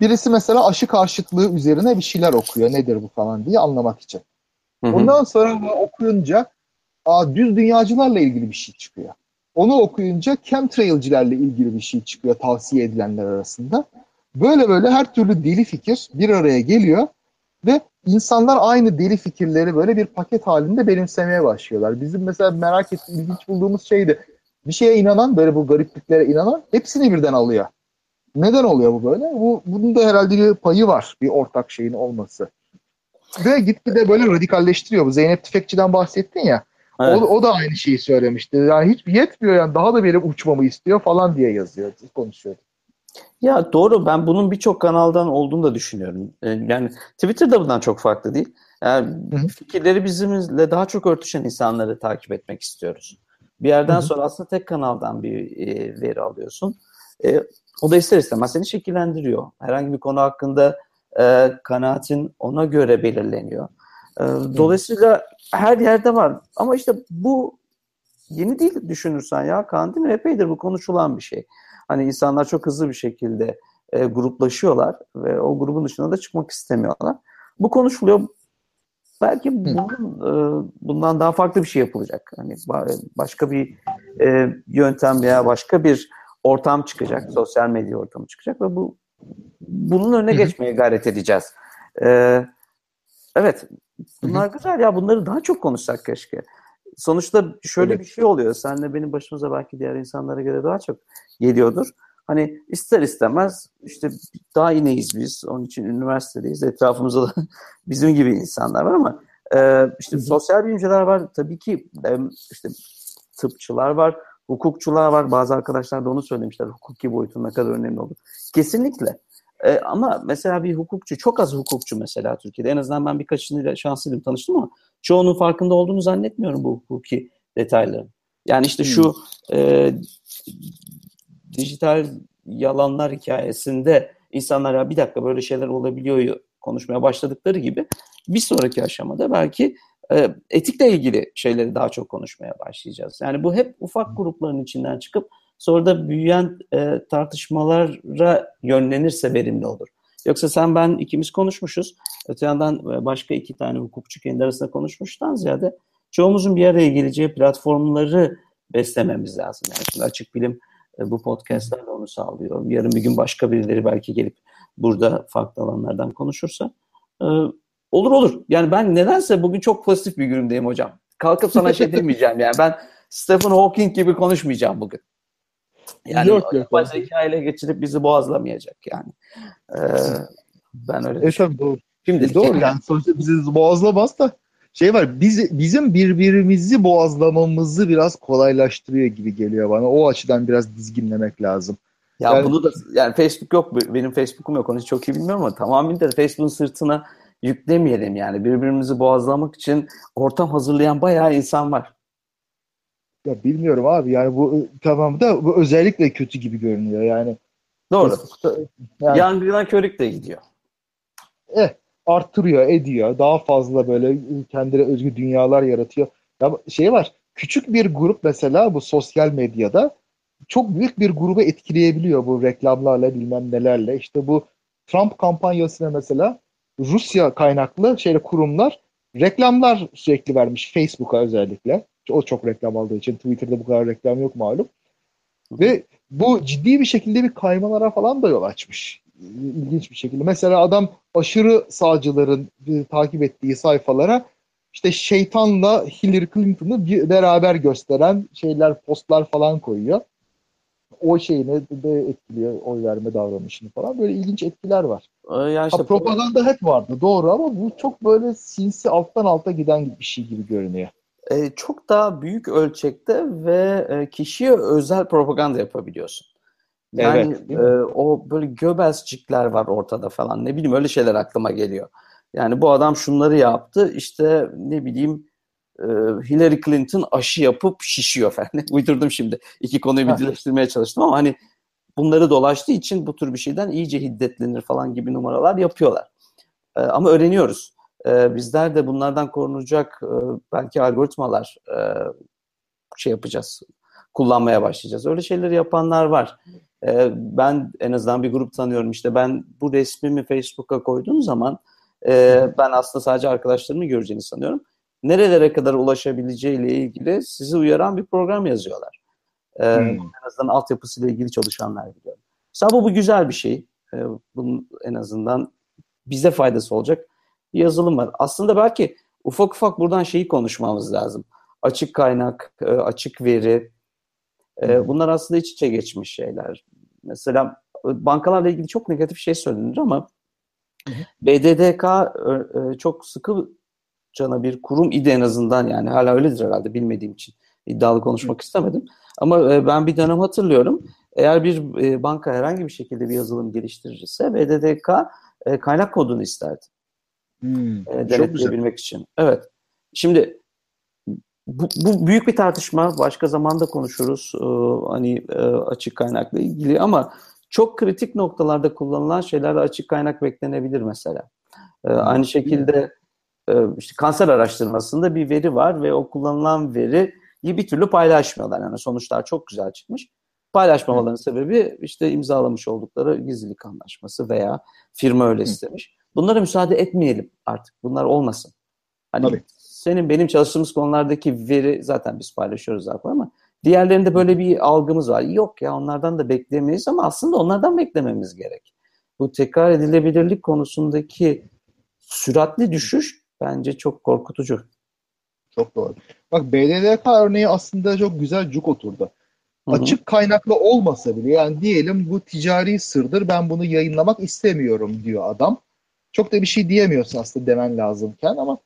Birisi mesela aşı karşıtlığı üzerine bir şeyler okuyor. Nedir bu falan diye anlamak için. Ondan sonra okuyunca aa, düz dünyacılarla ilgili bir şey çıkıyor. Onu okuyunca chemtrailcilerle ilgili bir şey çıkıyor tavsiye edilenler arasında. Böyle böyle her türlü deli fikir bir araya geliyor ve insanlar aynı deli fikirleri böyle bir paket halinde benimsemeye başlıyorlar. Bizim mesela merak ettiğimiz, ilginç bulduğumuz şeydi. Bir şeye inanan, böyle bu garipliklere inanan hepsini birden alıyor. Neden oluyor bu böyle? Bu, bunun da herhalde bir payı var bir ortak şeyin olması. Ve gitgide böyle radikalleştiriyor. Bu Zeynep Tüfekçi'den bahsettin ya. Evet. O, o da aynı şeyi söylemişti. Yani hiç yetmiyor yani daha da benim uçmamı istiyor falan diye yazıyor, konuşuyor. Ya doğru ben bunun birçok kanaldan olduğunu da düşünüyorum. Ee, yani Twitter'da bundan çok farklı değil. Yani Hı-hı. fikirleri bizimle daha çok örtüşen insanları takip etmek istiyoruz. Bir yerden Hı-hı. sonra aslında tek kanaldan bir e, veri alıyorsun. E, o da ister istemez seni şekillendiriyor. Herhangi bir konu hakkında e, kanaatin ona göre belirleniyor. E, dolayısıyla her yerde var. Ama işte bu yeni değil düşünürsen ya mi? Epeydir bu konuşulan bir şey. Hani insanlar çok hızlı bir şekilde e, gruplaşıyorlar ve o grubun dışına da çıkmak istemiyorlar. Bu konuşuluyor. Belki bunun, e, bundan daha farklı bir şey yapılacak. Hani başka bir e, yöntem veya başka bir ortam çıkacak, sosyal medya ortamı çıkacak ve bu bunun önüne geçmeye gayret edeceğiz. Ee, evet, bunlar güzel ya. Bunları daha çok konuşsak keşke. Sonuçta şöyle evet. bir şey oluyor. Senle benim başımıza belki diğer insanlara göre daha çok geliyordur. Hani ister istemez işte daha ineyiz biz. Onun için üniversitedeyiz. Etrafımızda da bizim gibi insanlar var ama e, işte sosyal bilimciler var. Tabii ki e, işte tıpçılar var hukukçular var. Bazı arkadaşlar da onu söylemişler. Hukuki boyutun ne kadar önemli olur. Kesinlikle. Ee, ama mesela bir hukukçu, çok az hukukçu mesela Türkiye'de. En azından ben birkaçını şanslıydım tanıştım ama çoğunun farkında olduğunu zannetmiyorum bu hukuki detayların. Yani işte şu hmm. e, dijital yalanlar hikayesinde insanlar ya bir dakika böyle şeyler olabiliyor konuşmaya başladıkları gibi bir sonraki aşamada belki e, etikle ilgili şeyleri daha çok konuşmaya başlayacağız. Yani bu hep ufak grupların içinden çıkıp sonra da büyüyen e, tartışmalara yönlenirse verimli olur. Yoksa sen ben ikimiz konuşmuşuz. Öte yandan e, başka iki tane hukukçu kendi arasında konuşmuştan ziyade çoğumuzun bir araya geleceği platformları beslememiz lazım. Yani şimdi açık bilim e, bu podcastler de onu sağlıyor. Yarın bir gün başka birileri belki gelip burada farklı alanlardan konuşursa Olur olur. Yani ben nedense bugün çok pozitif bir günümdeyim hocam. Kalkıp sana şey demeyeceğim yani. Ben Stephen Hawking gibi konuşmayacağım bugün. Yani yok, yok, zeka ile geçirip bizi boğazlamayacak yani. Ee, ben öyle e, tabii doğru. Şimdi doğru yani sonuçta bizi boğazlamaz da şey var biz, bizim birbirimizi boğazlamamızı biraz kolaylaştırıyor gibi geliyor bana. O açıdan biraz dizginlemek lazım. Ya yani, bunu da yani Facebook yok benim Facebook'um yok onu çok iyi bilmiyorum ama tamamen de Facebook'un sırtına yüklemeyelim yani birbirimizi boğazlamak için ortam hazırlayan bayağı insan var. Ya bilmiyorum abi yani bu tamam da bu özellikle kötü gibi görünüyor yani. Doğru. Yani, Yangına körük de gidiyor. Eh arttırıyor, ediyor. Daha fazla böyle kendine özgü dünyalar yaratıyor. Ya şey var. Küçük bir grup mesela bu sosyal medyada çok büyük bir grubu etkileyebiliyor bu reklamlarla bilmem nelerle. İşte bu Trump kampanyasına mesela Rusya kaynaklı şeyle kurumlar reklamlar sürekli vermiş Facebook'a özellikle. O çok reklam aldığı için Twitter'da bu kadar reklam yok malum. Ve bu ciddi bir şekilde bir kaymalara falan da yol açmış. İlginç bir şekilde. Mesela adam aşırı sağcıların e, takip ettiği sayfalara işte şeytanla Hillary Clinton'ı bir beraber gösteren şeyler, postlar falan koyuyor. O şeyini de etkiliyor oy verme davranışını falan. Böyle ilginç etkiler var. Yani işte, ha, propaganda hep vardı doğru ama bu çok böyle sinsi alttan alta giden bir şey gibi görünüyor. Ee, çok daha büyük ölçekte ve e, kişiye özel propaganda yapabiliyorsun. Yani evet, e, o böyle göbezcikler var ortada falan. Ne bileyim öyle şeyler aklıma geliyor. Yani bu adam şunları yaptı. işte ne bileyim e, Hillary Clinton aşı yapıp şişiyor falan. Uydurdum şimdi. İki konuyu birleştirmeye çalıştım ama hani bunları dolaştığı için bu tür bir şeyden iyice hiddetlenir falan gibi numaralar yapıyorlar. E, ama öğreniyoruz. E, bizler de bunlardan korunacak e, belki algoritmalar e, şey yapacağız. Kullanmaya başlayacağız. Öyle şeyleri yapanlar var. E, ben en azından bir grup tanıyorum. İşte ben bu resmimi Facebook'a koyduğum zaman e, ben aslında sadece arkadaşlarımı göreceğini sanıyorum. Nerelere kadar ulaşabileceğiyle ilgili sizi uyaran bir program yazıyorlar. E, hmm. En azından altyapısıyla ilgili çalışanlar biliyorum. Mesela bu, bu güzel bir şey. E, bunun en azından bize faydası olacak bir yazılım var. Aslında belki ufak ufak buradan şeyi konuşmamız lazım. Açık kaynak, e, açık veri. E, bunlar aslında iç içe geçmiş şeyler. Mesela e, bankalarla ilgili çok negatif şey söylenir ama BDDK çok sıkı cana bir kurum idi en azından yani hala öyledir herhalde bilmediğim için iddialı konuşmak istemedim. Ama ben bir dönem hatırlıyorum. Eğer bir banka herhangi bir şekilde bir yazılım geliştirirse BDDK kaynak kodunu isterdi. Hmm, e, denetleyebilmek için. Evet. Şimdi bu, bu büyük bir tartışma. Başka zamanda konuşuruz. Ee, hani e, açık kaynakla ilgili ama çok kritik noktalarda kullanılan şeylerde açık kaynak beklenebilir mesela. Ee, aynı şekilde e, işte kanser araştırmasında bir veri var ve o kullanılan veriyi bir türlü paylaşmıyorlar. Yani sonuçlar çok güzel çıkmış. Paylaşmamaların sebebi işte imzalamış oldukları gizlilik anlaşması veya firma öyle istemiş. Bunlara müsaade etmeyelim artık. Bunlar olmasın. Hani Tabii. Senin benim çalıştığımız konulardaki veri zaten biz paylaşıyoruz zaten ama diğerlerinde böyle bir algımız var. Yok ya onlardan da beklemeyiz ama aslında onlardan beklememiz gerek. Bu tekrar edilebilirlik konusundaki süratli düşüş bence çok korkutucu. Çok doğru. Bak BDDK örneği aslında çok güzel cuk oturdu. Hı-hı. Açık kaynaklı olmasa bile yani diyelim bu ticari sırdır ben bunu yayınlamak istemiyorum diyor adam. Çok da bir şey diyemiyorsun aslında demen lazımken ama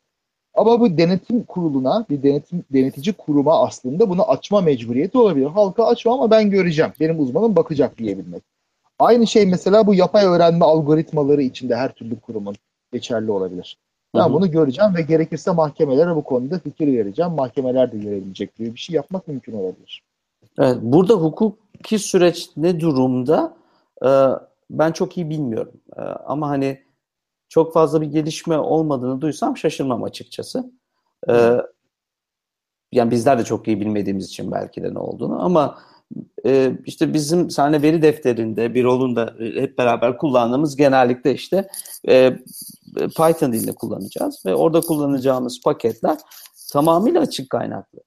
ama bu denetim kuruluna, bir denetim denetici kuruma aslında bunu açma mecburiyeti olabilir. Halka açma ama ben göreceğim. Benim uzmanım bakacak diyebilmek. Aynı şey mesela bu yapay öğrenme algoritmaları içinde her türlü kurumun geçerli olabilir. Ben hı hı. bunu göreceğim ve gerekirse mahkemelere bu konuda fikir vereceğim. Mahkemeler de görebilecek gibi bir şey yapmak mümkün olabilir. Evet, burada hukuki süreç ne durumda? Ee, ben çok iyi bilmiyorum. Ee, ama hani çok fazla bir gelişme olmadığını duysam şaşırmam açıkçası. Ee, yani bizler de çok iyi bilmediğimiz için belki de ne olduğunu ama e, işte bizim sahne veri defterinde bir rolunda e, hep beraber kullandığımız genellikle işte e, Python dilini kullanacağız ve orada kullanacağımız paketler tamamıyla açık kaynaklı.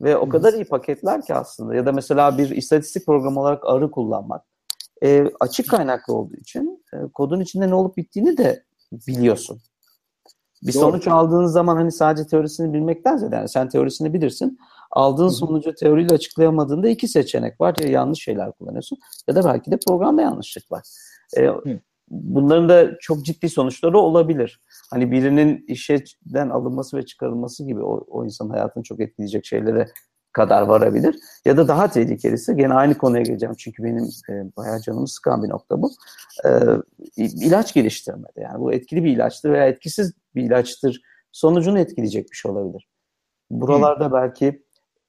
Ve o kadar iyi paketler ki aslında ya da mesela bir istatistik programı olarak arı kullanmak e, açık kaynaklı olduğu için e, kodun içinde ne olup bittiğini de biliyorsun. Bir Doğru. sonuç aldığın zaman hani sadece teorisini bilmekten ziyade yani sen teorisini bilirsin. Aldığın Hı-hı. sonucu teoriyle açıklayamadığında iki seçenek var. Ya yanlış şeyler kullanıyorsun ya da belki de programda yanlışlık var. Ee, bunların da çok ciddi sonuçları olabilir. Hani birinin işten alınması ve çıkarılması gibi o, o insanın hayatını çok etkileyecek şeylere kadar varabilir. Ya da daha tehlikelisi gene aynı konuya geleceğim çünkü benim e, bayağı canımı sıkan bir nokta bu. E, ilaç geliştirmede yani bu etkili bir ilaçtır veya etkisiz bir ilaçtır sonucunu etkileyecek bir şey olabilir. Buralarda hmm. belki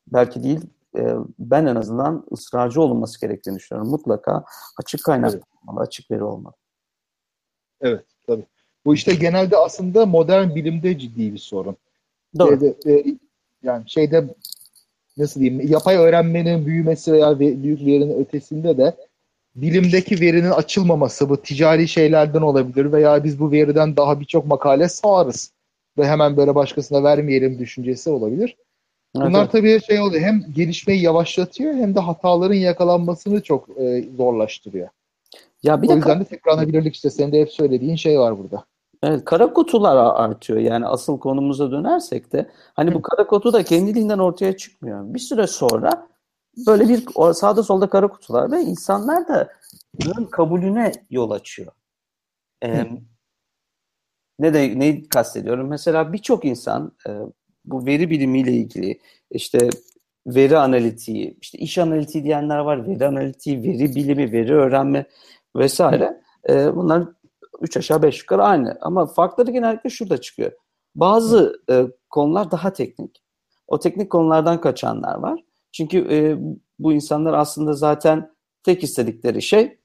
belki değil e, ben en azından ısrarcı olunması gerektiğini düşünüyorum. Mutlaka açık kaynak evet. olmalı, açık veri olmalı. Evet, tabii. Bu işte genelde aslında modern bilimde ciddi bir sorun. Doğru. Şeyde, e, yani şeyde nasıl diyeyim yapay öğrenmenin büyümesi veya büyük verinin ötesinde de bilimdeki verinin açılmaması bu ticari şeylerden olabilir veya biz bu veriden daha birçok makale sağarız ve hemen böyle başkasına vermeyelim düşüncesi olabilir. Bunlar evet. tabii şey oluyor hem gelişmeyi yavaşlatıyor hem de hataların yakalanmasını çok e, zorlaştırıyor. Ya bir o de yüzden de tekrarlanabilirlik işte senin de hep söylediğin şey var burada. Evet, kara kutular artıyor. Yani asıl konumuza dönersek de hani bu kara kutu da kendiliğinden ortaya çıkmıyor. Bir süre sonra böyle bir sağda solda kara kutular ve insanlar da bunun kabulüne yol açıyor. Ee, ne de neyi kastediyorum? Mesela birçok insan e, bu veri bilimiyle ilgili işte veri analitiği, işte iş analitiği diyenler var, veri analitiği, veri bilimi, veri öğrenme vesaire. E, bunlar üç aşağı beş yukarı aynı. Ama farkları genellikle şurada çıkıyor. Bazı e, konular daha teknik. O teknik konulardan kaçanlar var. Çünkü e, bu insanlar aslında zaten tek istedikleri şey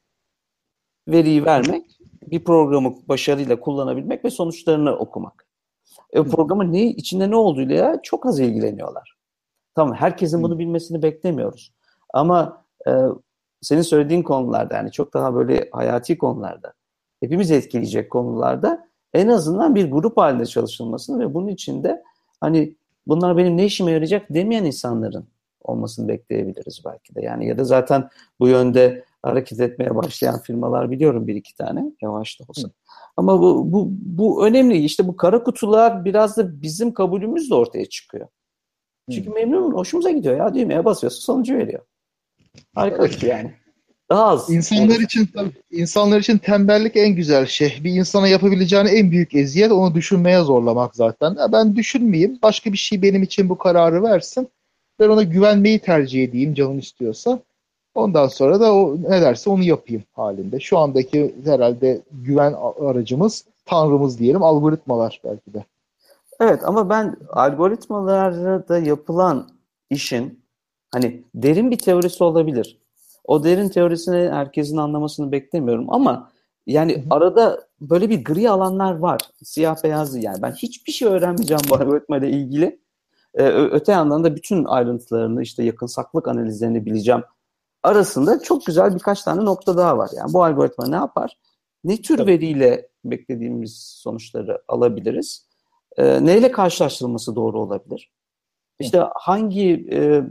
veriyi vermek, bir programı başarıyla kullanabilmek ve sonuçlarını okumak. E, programın ne, içinde ne olduğuyla çok az ilgileniyorlar. Tamam herkesin bunu bilmesini beklemiyoruz. Ama e, senin söylediğin konularda yani çok daha böyle hayati konularda hepimiz etkileyecek konularda en azından bir grup halinde çalışılmasını ve bunun içinde hani bunlar benim ne işime yarayacak demeyen insanların olmasını bekleyebiliriz belki de. Yani ya da zaten bu yönde hareket etmeye başlayan firmalar biliyorum bir iki tane yavaş da olsa. Hı. Ama bu, bu, bu önemli. İşte bu kara kutular biraz da bizim kabulümüz de ortaya çıkıyor. Çünkü memnun, hoşumuza gidiyor ya. Düğmeye basıyorsun sonucu veriyor. Harika bir şey yani. Daha az. İnsanlar için tabii, insanlar için tembellik en güzel şey. Bir insana yapabileceğini en büyük eziyet onu düşünmeye zorlamak zaten. Ya ben düşünmeyeyim. Başka bir şey benim için bu kararı versin. Ben ona güvenmeyi tercih edeyim canım istiyorsa. Ondan sonra da o ne derse onu yapayım halinde. Şu andaki herhalde güven aracımız, tanrımız diyelim, algoritmalar belki de. Evet ama ben algoritmalarda yapılan işin hani derin bir teorisi olabilir. O derin teorisini herkesin anlamasını beklemiyorum ama yani Hı-hı. arada böyle bir gri alanlar var. Siyah beyazlı yani. Ben hiçbir şey öğrenmeyeceğim bu algoritmayla ilgili. Ee, öte yandan da bütün ayrıntılarını işte yakınsaklık analizlerini bileceğim arasında çok güzel birkaç tane nokta daha var. Yani bu algoritma ne yapar? Ne tür Tabii. veriyle beklediğimiz sonuçları alabiliriz? E, neyle karşılaştırılması doğru olabilir? İşte hangi e,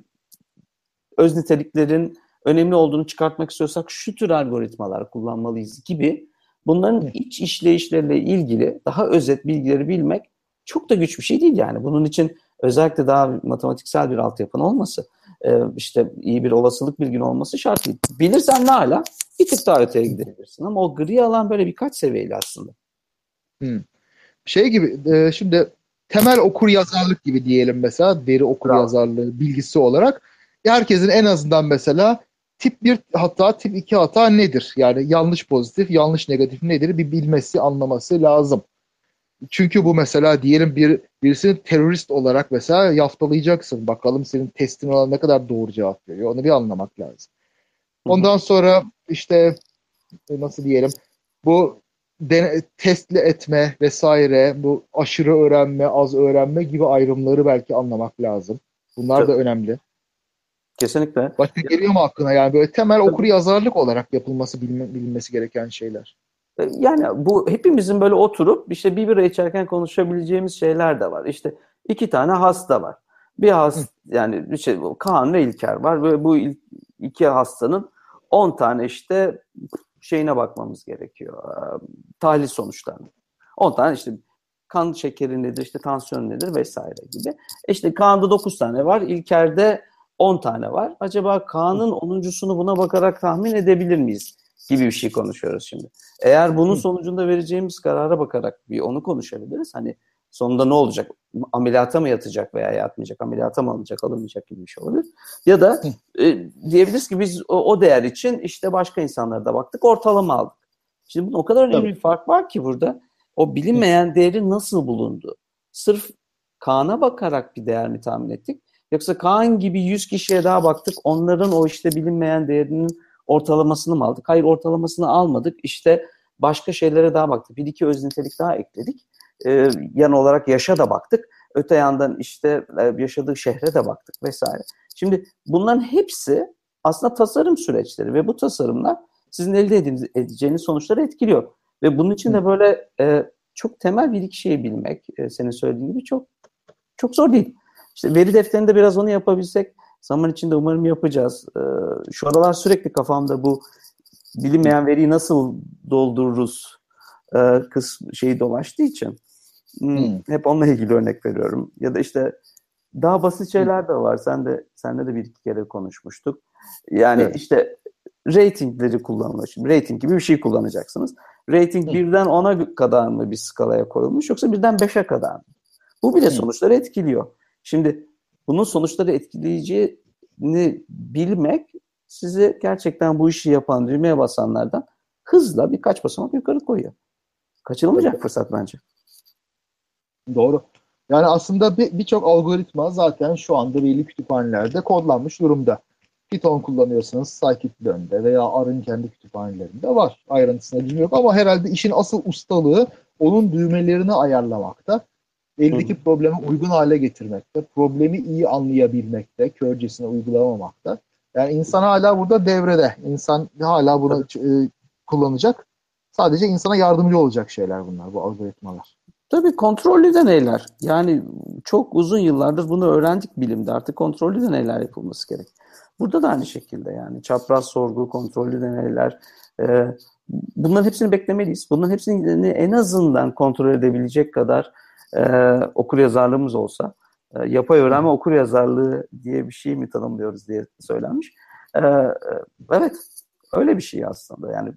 öz niteliklerin önemli olduğunu çıkartmak istiyorsak şu tür algoritmalar kullanmalıyız gibi bunların iç işleyişleriyle ilgili daha özet bilgileri bilmek çok da güç bir şey değil yani. Bunun için özellikle daha matematiksel bir altyapın olması e, işte iyi bir olasılık bilgin olması şart değil. Bilirsen ne hala bir tık daha öteye gidebilirsin. Ama o gri alan böyle birkaç seviyeli aslında. Hmm. Şey gibi e, şimdi temel okur yazarlık gibi diyelim mesela veri okur yazarlığı bilgisi olarak herkesin en azından mesela tip 1 hata tip 2 hata nedir? Yani yanlış pozitif yanlış negatif nedir bir bilmesi anlaması lazım. Çünkü bu mesela diyelim bir birisini terörist olarak mesela yaftalayacaksın. Bakalım senin testin olan ne kadar doğru cevap veriyor. Onu bir anlamak lazım. Ondan sonra işte e, nasıl diyelim bu dene, testli etme vesaire bu aşırı öğrenme, az öğrenme gibi ayrımları belki anlamak lazım. Bunlar Tabii. da önemli. Kesinlikle. Başka geliyor mu aklına yani böyle temel okur yazarlık olarak yapılması bilinmesi gereken şeyler? E, yani bu hepimizin böyle oturup işte bir bira içerken konuşabileceğimiz şeyler de var. İşte iki tane hasta var. Bir hasta yani şey, Kaan ve İlker var ve bu iki hastanın 10 tane işte şeyine bakmamız gerekiyor. E, tahlil sonuçlarına. 10 tane işte kan şekeri nedir, işte tansiyon nedir vesaire gibi. İşte Kaan'da 9 tane var, İlker'de 10 tane var. Acaba Kaan'ın 10.sunu buna bakarak tahmin edebilir miyiz? gibi bir şey konuşuyoruz şimdi. Eğer bunun sonucunda vereceğimiz karara bakarak bir onu konuşabiliriz. Hani sonunda ne olacak? Ameliyata mı yatacak veya yatmayacak? Ameliyata mı alınacak, alınmayacak gibi bir şey olabilir. Ya da e, diyebiliriz ki biz o, o değer için işte başka insanlara da baktık, ortalama aldık. Şimdi bunun o kadar önemli bir fark var ki burada. O bilinmeyen değeri nasıl bulundu? Sırf Kaan'a bakarak bir değer mi tahmin ettik? Yoksa Kaan gibi 100 kişiye daha baktık. Onların o işte bilinmeyen değerinin ortalamasını mı aldık? Hayır ortalamasını almadık. İşte başka şeylere daha baktık. Bir iki öz nitelik daha ekledik. Ee, yan olarak yaşa da baktık. Öte yandan işte e, yaşadığı şehre de baktık vesaire. Şimdi bunların hepsi aslında tasarım süreçleri ve bu tasarımlar sizin elde edeceğiniz sonuçları etkiliyor. Ve bunun için de böyle e, çok temel bir iki şeyi bilmek, e, senin söylediğin gibi çok çok zor değil. İşte veri defterinde biraz onu yapabilsek zaman içinde umarım yapacağız. E, şu aralar sürekli kafamda bu bilinmeyen veriyi nasıl doldururuz e, kız şeyi dolaştığı için hmm. hmm. hep onunla ilgili örnek veriyorum. Ya da işte daha basit şeyler de var. Sen de senle de bir iki kere konuşmuştuk. Yani evet. işte ratingleri kullanılıyor. Şimdi rating gibi bir şey kullanacaksınız. Rating birden 10'a kadar mı bir skalaya koyulmuş yoksa birden 5'e kadar mı? Bu bile sonuçları etkiliyor. Şimdi bunun sonuçları etkileyeceğini bilmek sizi gerçekten bu işi yapan, düğmeye basanlardan hızla birkaç basamak yukarı koyuyor. Kaçırılmayacak fırsat bence. Doğru. Yani aslında birçok bir algoritma zaten şu anda belli kütüphanelerde kodlanmış durumda. Python kullanıyorsanız Scikit-learn'de veya R'ın kendi kütüphanelerinde var. Ayrıntısına bilmiyorum ama herhalde işin asıl ustalığı onun düğmelerini ayarlamakta. Eldeki Hı. problemi uygun hale getirmekte, problemi iyi anlayabilmekte, körcesine uygulamamakta. Yani insan hala burada devrede. İnsan hala bunu e, kullanacak. Sadece insana yardımcı olacak şeyler bunlar, bu algoritmalar. Tabii kontrollü deneyler. Yani çok uzun yıllardır bunu öğrendik bilimde. Artık kontrollü deneyler yapılması gerek. Burada da aynı şekilde yani çapraz sorgu, kontrollü deneyler. E, bunların hepsini beklemeliyiz. Bunların hepsini en azından kontrol edebilecek kadar e, okur yazarlığımız olsa. E, yapay öğrenme okur yazarlığı diye bir şey mi tanımlıyoruz diye söylenmiş. E, evet öyle bir şey aslında yani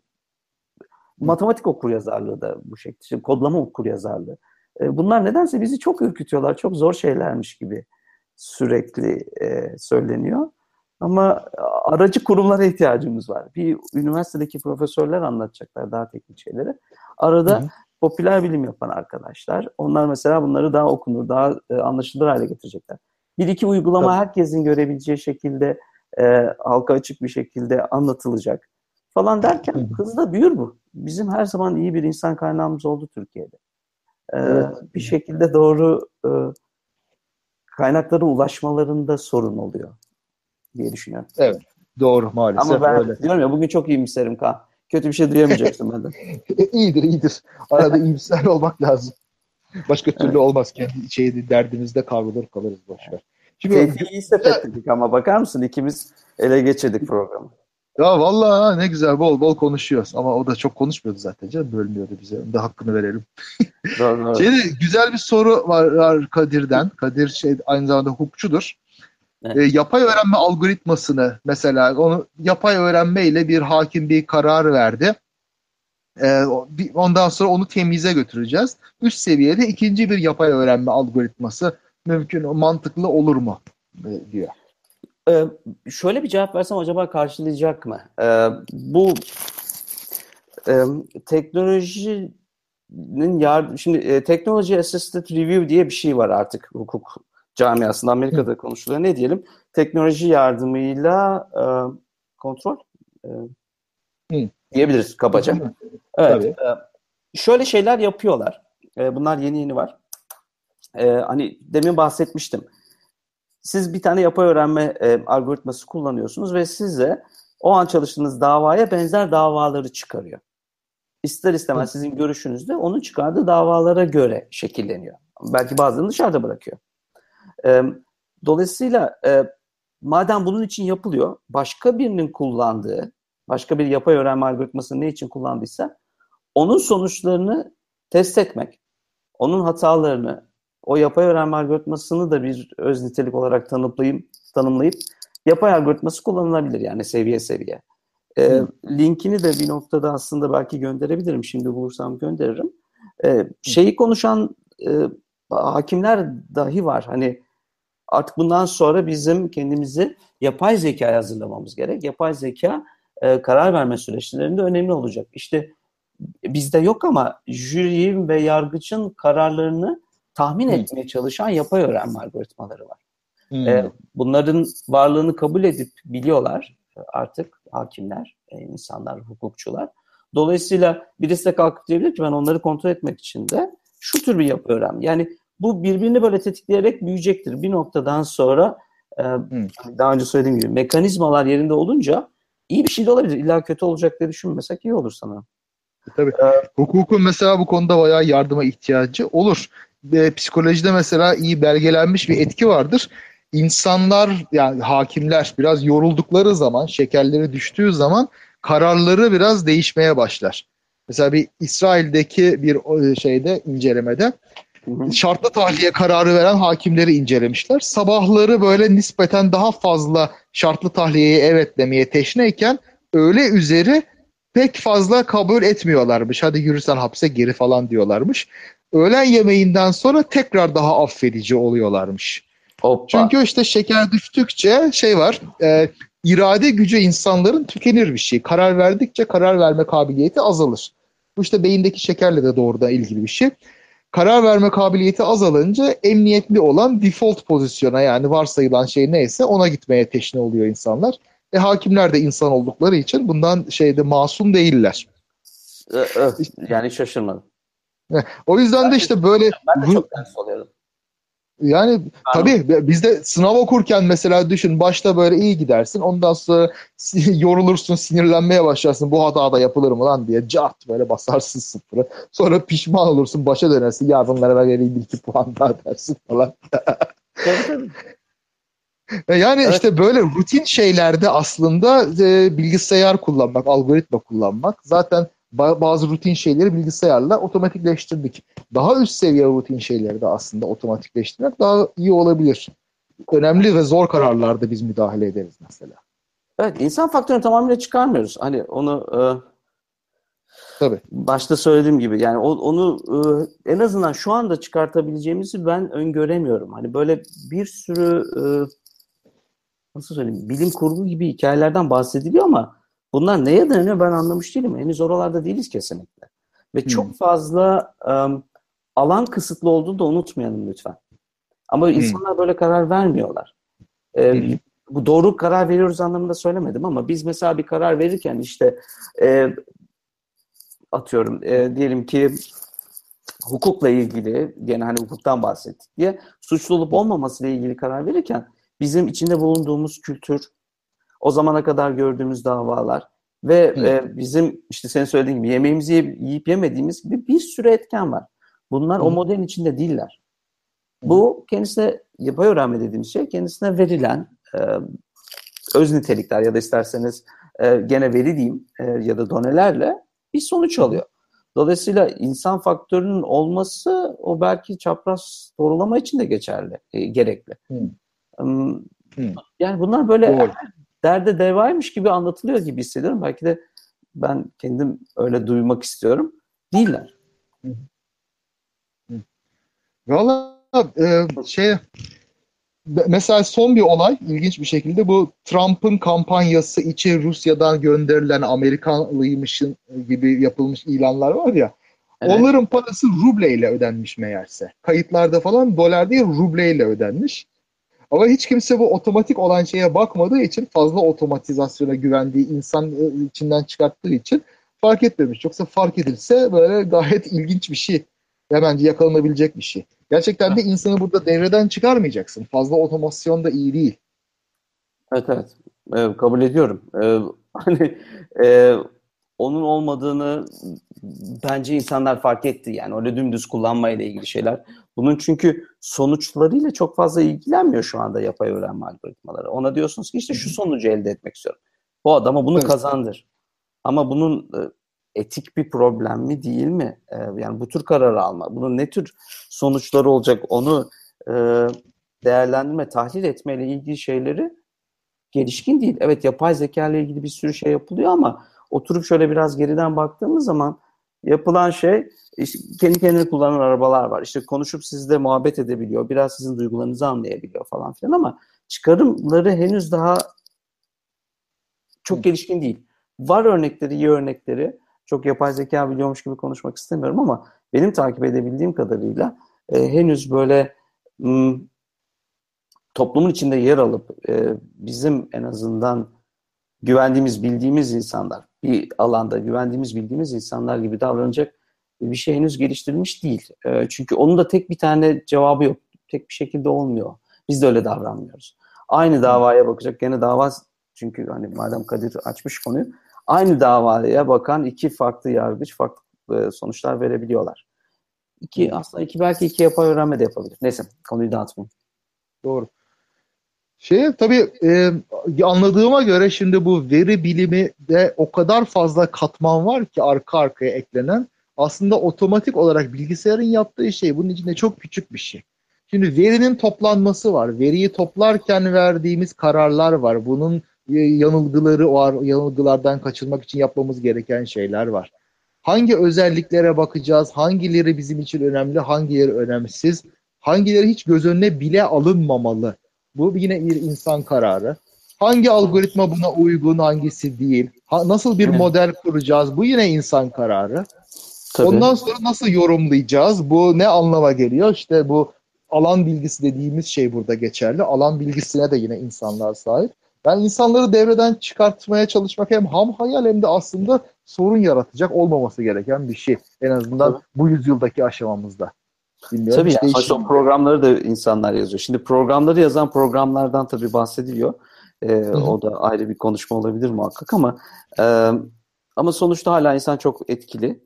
matematik okur yazarlığı da bu şekilde. İşte kodlama okur yazarlığı. E, bunlar nedense bizi çok ürkütüyorlar. Çok zor şeylermiş gibi sürekli e, söyleniyor. Ama aracı kurumlara ihtiyacımız var. Bir üniversitedeki profesörler anlatacaklar daha teknik şeyleri. Arada hı hı. Popüler bilim yapan arkadaşlar. Onlar mesela bunları daha okunur, daha e, anlaşılır hale getirecekler. Bir iki uygulama Tabii. herkesin görebileceği şekilde e, halka açık bir şekilde anlatılacak falan derken hı hı. hızla büyür bu. Bizim her zaman iyi bir insan kaynağımız oldu Türkiye'de. Ee, evet. Bir şekilde doğru e, kaynaklara ulaşmalarında sorun oluyor diye düşünüyorum. Evet. Doğru maalesef. Ama ben öyle. diyorum ya bugün çok iyimserim Kaan. Kötü bir şey duyamayacaksın benden. İyidir iyidir. Arada iyimser olmak lazım. Başka türlü evet. olmaz. Kendi şeyi derdimizde kavrulur kalırız boşver. Şimdi Keyfi iyi sepetledik ama bakar mısın ikimiz ele geçirdik programı. Ya vallahi ne güzel bol bol konuşuyoruz. Ama o da çok konuşmuyordu zaten canım. Bölmüyordu bize. Onun da hakkını verelim. Şeyde, güzel bir soru var Kadir'den. Kadir şey aynı zamanda hukukçudur. Evet. E, yapay öğrenme algoritmasını mesela onu yapay öğrenme ile bir hakim bir karar verdi. E, ondan sonra onu temize götüreceğiz. Üst seviyede ikinci bir yapay öğrenme algoritması mümkün, mantıklı olur mu e, diyor. Ee, şöyle bir cevap versem acaba karşılayacak mı? Ee, bu e, teknolojinin yardım şimdi e, Technology Assisted Review diye bir şey var artık hukuk camiasında Amerika'da konuşuluyor. Ne diyelim? Teknoloji yardımıyla e, kontrol e, diyebiliriz kabaca. Evet. E, şöyle şeyler yapıyorlar. E, bunlar yeni yeni var. E, hani demin bahsetmiştim. Siz bir tane yapay öğrenme e, algoritması kullanıyorsunuz ve size o an çalıştığınız davaya benzer davaları çıkarıyor. İster istemez sizin görüşünüzde onun çıkardığı davalara göre şekilleniyor. Belki bazılarını dışarıda bırakıyor. E, dolayısıyla e, madem bunun için yapılıyor, başka birinin kullandığı, başka bir yapay öğrenme algoritmasını ne için kullandıysa onun sonuçlarını test etmek, onun hatalarını, o yapay öğrenme algoritmasını da bir öz nitelik olarak tanımlayıp, tanımlayıp yapay algoritması kullanılabilir yani seviye seviye. E, linkini de bir noktada aslında belki gönderebilirim. Şimdi bulursam gönderirim. E, şeyi konuşan e, hakimler dahi var. Hani artık bundan sonra bizim kendimizi yapay zekaya hazırlamamız gerek. Yapay zeka e, karar verme süreçlerinde önemli olacak. İşte bizde yok ama jüri ve yargıcın kararlarını tahmin hmm. etmeye çalışan yapay öğrenme algoritmaları var. Hmm. E, bunların varlığını kabul edip biliyorlar artık hakimler, e, insanlar, hukukçular. Dolayısıyla birisi de kalkıp diyebilir ki ben onları kontrol etmek için de şu tür bir yapı öğrenme. Yani bu birbirini böyle tetikleyerek büyüyecektir. Bir noktadan sonra e, hmm. daha önce söylediğim gibi mekanizmalar yerinde olunca iyi bir şey de olabilir. İlla kötü olacak diye düşünmesek iyi olur sana. Tabii. Ee, Hukukun mesela bu konuda bayağı yardıma ihtiyacı olur. E, psikolojide mesela iyi belgelenmiş bir etki vardır. İnsanlar yani hakimler biraz yoruldukları zaman, şekerleri düştüğü zaman kararları biraz değişmeye başlar. Mesela bir İsrail'deki bir şeyde incelemede şartlı tahliye kararı veren hakimleri incelemişler. Sabahları böyle nispeten daha fazla şartlı tahliyeye evet demeye teşneyken öğle üzeri pek fazla kabul etmiyorlarmış. Hadi yürüsen hapse geri falan diyorlarmış. Öğlen yemeğinden sonra tekrar daha affedici oluyorlarmış. Hoppa. Çünkü işte şeker düştükçe şey var. E, irade gücü insanların tükenir bir şey. Karar verdikçe karar verme kabiliyeti azalır. Bu işte beyindeki şekerle de doğrudan ilgili bir şey. Karar verme kabiliyeti azalınca emniyetli olan default pozisyona yani varsayılan şey neyse ona gitmeye teşne oluyor insanlar. E hakimler de insan oldukları için bundan şeyde masum değiller. Yani şaşırmadım. O yüzden de işte böyle ben de çok ders oluyorum. Yani Anladım. tabii biz de sınav okurken mesela düşün başta böyle iyi gidersin ondan sonra yorulursun sinirlenmeye başlarsın bu hata da yapılır mı lan diye cart böyle basarsın sıfırı. Sonra pişman olursun başa dönersin ya bunlara ben vereyim iki puan daha dersin falan. tabii tabii. E, yani evet. işte böyle rutin şeylerde aslında e, bilgisayar kullanmak, algoritma kullanmak zaten bazı rutin şeyleri bilgisayarla otomatikleştirdik. Daha üst seviye rutin şeyleri de aslında otomatikleştirmek daha iyi olabilir. Önemli ve zor kararlarda biz müdahale ederiz mesela. Evet, insan faktörünü tamamıyla çıkarmıyoruz. Hani onu e, Tabii. başta söylediğim gibi yani onu e, en azından şu anda çıkartabileceğimizi ben öngöremiyorum. Hani böyle bir sürü e, nasıl söyleyeyim bilim kurgu gibi hikayelerden bahsediliyor ama bunlar neye dayanıyor ben anlamış değilim. Henüz oralarda değiliz kesinlikle. Ve hmm. çok fazla um, alan kısıtlı olduğunu da unutmayalım lütfen. Ama hmm. insanlar böyle karar vermiyorlar. Ee, hmm. Bu doğru karar veriyoruz anlamında söylemedim ama biz mesela bir karar verirken işte e, atıyorum e, diyelim ki hukukla ilgili gene hani hukuktan bahsettik diye suçlu olup olmaması ile ilgili karar verirken bizim içinde bulunduğumuz kültür, o zamana kadar gördüğümüz davalar ve e, bizim işte senin söylediğin gibi yemeğimizi yiyip, yiyip yemediğimiz gibi bir sürü etken var. Bunlar Hı. o modelin içinde değiller. Hı. Bu kendisine yapay öğrenme dediğimiz şey kendisine verilen e, öz nitelikler ya da isterseniz e, gene veri diyeyim e, ya da donelerle bir sonuç alıyor. Dolayısıyla insan faktörünün olması o belki çapraz doğrulama için de geçerli, e, gerekli. Hmm. Yani bunlar böyle Doğru. Derde devaymış gibi anlatılıyor gibi hissediyorum. Belki de ben kendim öyle duymak istiyorum. Değiller. Valla e, şey mesela son bir olay ilginç bir şekilde bu Trump'ın kampanyası için Rusya'dan gönderilen Amerikanlıymışın gibi yapılmış ilanlar var ya. Evet. Onların parası rubleyle ödenmiş meğerse. Kayıtlarda falan dolar değil rubleyle ödenmiş. Ama hiç kimse bu otomatik olan şeye bakmadığı için fazla otomatizasyona güvendiği insan e, içinden çıkarttığı için fark etmemiş. Yoksa fark edilse böyle gayet ilginç bir şey ve bence yakalanabilecek bir şey. Gerçekten de insanı burada devreden çıkarmayacaksın. Fazla otomasyon da iyi değil. Evet evet. Ee, kabul ediyorum. Ee, hani e, onun olmadığını bence insanlar fark etti. Yani öyle dümdüz kullanmayla ilgili şeyler. Bunun çünkü sonuçlarıyla çok fazla ilgilenmiyor şu anda yapay öğrenme algoritmaları. Ona diyorsunuz ki işte şu sonucu elde etmek istiyorum. Bu adama bunu kazandır. Ama bunun e, etik bir problem mi değil mi? E, yani bu tür kararı alma, bunun ne tür sonuçları olacak onu e, değerlendirme, tahlil etmeyle ilgili şeyleri gelişkin değil. Evet yapay zeka ile ilgili bir sürü şey yapılıyor ama oturup şöyle biraz geriden baktığımız zaman yapılan şey işte kendi kendine kullanan arabalar var. İşte konuşup sizle muhabbet edebiliyor. Biraz sizin duygularınızı anlayabiliyor falan filan ama çıkarımları henüz daha çok gelişkin değil. Var örnekleri, iyi örnekleri. Çok yapay zeka biliyormuş gibi konuşmak istemiyorum ama benim takip edebildiğim kadarıyla e, henüz böyle m, toplumun içinde yer alıp e, bizim en azından güvendiğimiz, bildiğimiz insanlar, bir alanda güvendiğimiz, bildiğimiz insanlar gibi davranacak bir şey henüz geliştirilmiş değil. E, çünkü onun da tek bir tane cevabı yok. Tek bir şekilde olmuyor. Biz de öyle davranmıyoruz. Aynı davaya bakacak. Gene dava çünkü hani madem Kadir açmış konuyu. Aynı davaya bakan iki farklı yargıç farklı e, sonuçlar verebiliyorlar. İki, aslında iki belki iki yapay öğrenme de yapabilir. Neyse konuyu dağıtmayayım. Doğru. Şey tabii e, anladığıma göre şimdi bu veri bilimi de o kadar fazla katman var ki arka arkaya eklenen. Aslında otomatik olarak bilgisayarın yaptığı şey bunun içinde çok küçük bir şey. Şimdi verinin toplanması var. Veriyi toplarken verdiğimiz kararlar var. Bunun yanılgıları var. Yanılgılardan kaçınmak için yapmamız gereken şeyler var. Hangi özelliklere bakacağız? Hangileri bizim için önemli? Hangileri önemsiz? Hangileri hiç göz önüne bile alınmamalı? Bu yine bir insan kararı. Hangi algoritma buna uygun, hangisi değil? Ha, nasıl bir model kuracağız? Bu yine insan kararı. Tabii. Ondan sonra nasıl yorumlayacağız? Bu ne anlama geliyor? İşte bu alan bilgisi dediğimiz şey burada geçerli. Alan bilgisine de yine insanlar sahip. Yani insanları devreden çıkartmaya çalışmak hem ham hayal hem de aslında sorun yaratacak olmaması gereken bir şey. En azından Tabii. bu yüzyıldaki aşamamızda. Bilmiyorum. Tabii yani sonuçta programları da insanlar yazıyor. Şimdi programları yazan programlardan tabii bahsediliyor. Ee, o da ayrı bir konuşma olabilir muhakkak ama e, ama sonuçta hala insan çok etkili.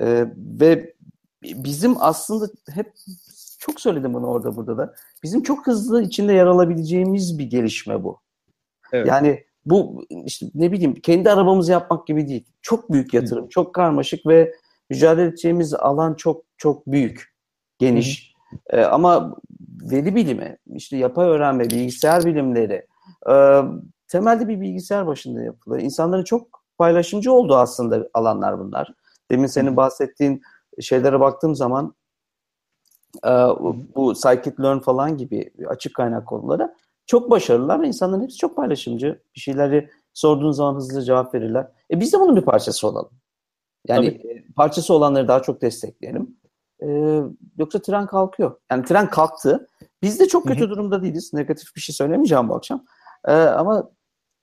E, ve bizim aslında hep çok söyledim bunu orada burada da. Bizim çok hızlı içinde yer alabileceğimiz bir gelişme bu. Evet. Yani bu işte ne bileyim kendi arabamızı yapmak gibi değil. Çok büyük yatırım, Hı. çok karmaşık ve mücadele edeceğimiz alan çok çok büyük, geniş. Ee, ama veri bilimi, işte yapay öğrenme, bilgisayar bilimleri e, temelde bir bilgisayar başında yapılıyor. İnsanların çok paylaşımcı olduğu aslında alanlar bunlar. Demin senin bahsettiğin şeylere baktığım zaman e, bu scikit-learn falan gibi açık kaynak konuları çok başarılılar ve insanların hepsi çok paylaşımcı. Bir şeyleri sorduğun zaman hızlıca cevap verirler. E biz de bunun bir parçası olalım. Yani Tabii. E, parçası olanları daha çok destekleyelim. Ee, yoksa tren kalkıyor. Yani tren kalktı. Biz de çok kötü Hı-hı. durumda değiliz. Negatif bir şey söylemeyeceğim bu akşam. Ee, ama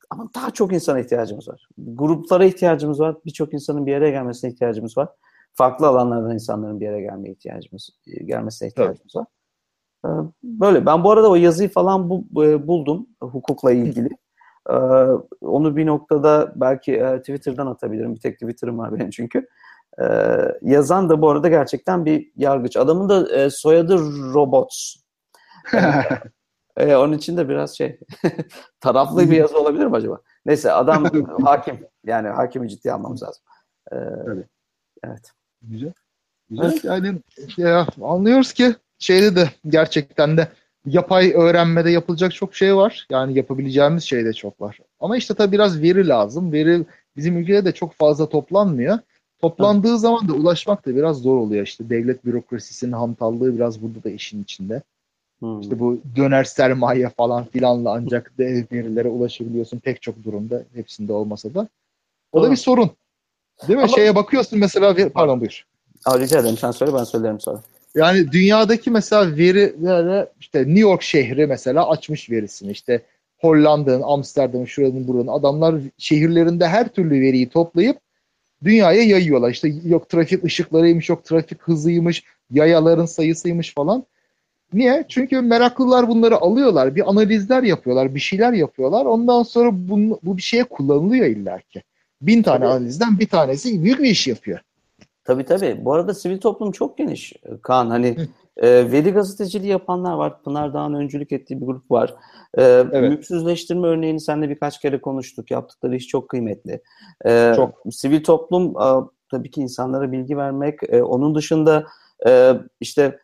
ama daha çok insana ihtiyacımız var. Gruplara ihtiyacımız var. Birçok insanın bir yere gelmesine ihtiyacımız var. Farklı alanlardan insanların bir yere gelmeye ihtiyacımız gelmesine ihtiyacımız var. Ee, böyle. Ben bu arada o yazıyı falan bu, e, buldum hukukla ilgili. Onu bir noktada belki e, Twitter'dan atabilirim. Bir tek Twitter'ım var benim çünkü. Ee, yazan da bu arada gerçekten bir yargıç. Adamın da e, soyadı Robots. onun için de biraz şey taraflı bir yazı olabilir mi acaba? Neyse adam hakim. Yani hakimi ciddi almamız lazım. evet. evet. Güzel. Güzel. Evet. Yani ya, anlıyoruz ki şeyde de gerçekten de yapay öğrenmede yapılacak çok şey var. Yani yapabileceğimiz şey de çok var. Ama işte tabii biraz veri lazım. Veri bizim ülkede de çok fazla toplanmıyor. Toplandığı zaman da ulaşmak da biraz zor oluyor. İşte devlet bürokrasisinin hantallığı biraz burada da işin içinde. Hmm. İşte bu döner sermaye falan filanla ancak verilere ulaşabiliyorsun pek çok durumda. Hepsinde olmasa da. O Doğru. da bir sorun. Değil mi? Ama... Şeye bakıyorsun mesela pardon buyur. Aa, rica ederim sen söyle ben söylerim sonra. Yani dünyadaki mesela verilere işte New York şehri mesela açmış verisini işte Hollanda'nın, Amsterdam'ın, şuranın, buranın adamlar şehirlerinde her türlü veriyi toplayıp dünyaya yayıyorlar. İşte yok trafik ışıklarıymış, yok trafik hızıymış, yayaların sayısıymış falan. Niye? Çünkü meraklılar bunları alıyorlar, bir analizler yapıyorlar, bir şeyler yapıyorlar. Ondan sonra bu, bu bir şeye kullanılıyor illaki. Bin tane Tabii. analizden bir tanesi büyük bir iş yapıyor. Tabii tabii. Bu arada sivil toplum çok geniş Kaan. Hani e, veri gazeteciliği yapanlar var. Pınar Dağ'ın öncülük ettiği bir grup var. E, evet. Mülksüzleştirme örneğini seninle birkaç kere konuştuk. Yaptıkları iş çok kıymetli. E, çok. Sivil toplum e, tabii ki insanlara bilgi vermek. E, onun dışında e, işte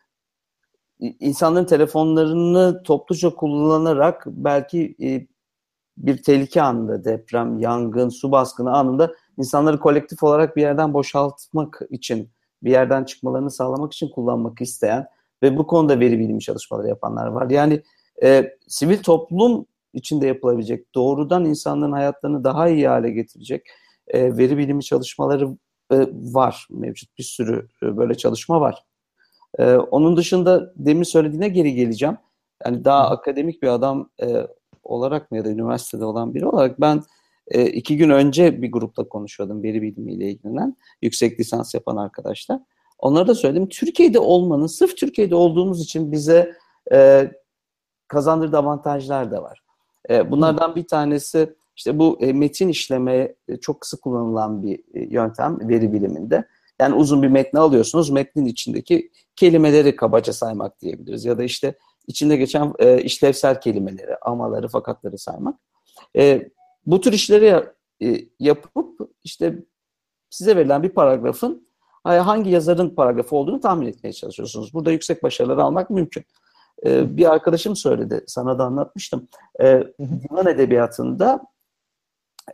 insanların telefonlarını topluca kullanarak belki e, bir tehlike anında, deprem, yangın, su baskını anında insanları kolektif olarak bir yerden boşaltmak için, bir yerden çıkmalarını sağlamak için kullanmak isteyen ve bu konuda veri bilimi çalışmaları yapanlar var. Yani e, sivil toplum içinde yapılabilecek, doğrudan insanların hayatlarını daha iyi hale getirecek e, veri bilimi çalışmaları e, var. Mevcut bir sürü e, böyle çalışma var. E, onun dışında demin söylediğine geri geleceğim. Yani daha Hı. akademik bir adam e, olarak mı ya da üniversitede olan biri olarak ben e, iki gün önce bir grupla konuşuyordum veri bilimiyle ilgilenen yüksek lisans yapan arkadaşlar. Onlara da söyledim. Türkiye'de olmanın, sırf Türkiye'de olduğumuz için bize e, kazandırdığı avantajlar da var. E, bunlardan bir tanesi işte bu e, metin işleme e, çok sık kullanılan bir e, yöntem veri biliminde. Yani uzun bir metni alıyorsunuz, metnin içindeki kelimeleri kabaca saymak diyebiliriz. Ya da işte içinde geçen e, işlevsel kelimeleri, amaları, fakatları saymak. E, bu tür işleri e, yapıp işte size verilen bir paragrafın hangi yazarın paragrafı olduğunu tahmin etmeye çalışıyorsunuz. Burada yüksek başarılar almak mümkün. E, bir arkadaşım söyledi, sana da anlatmıştım. E, Yunan edebiyatında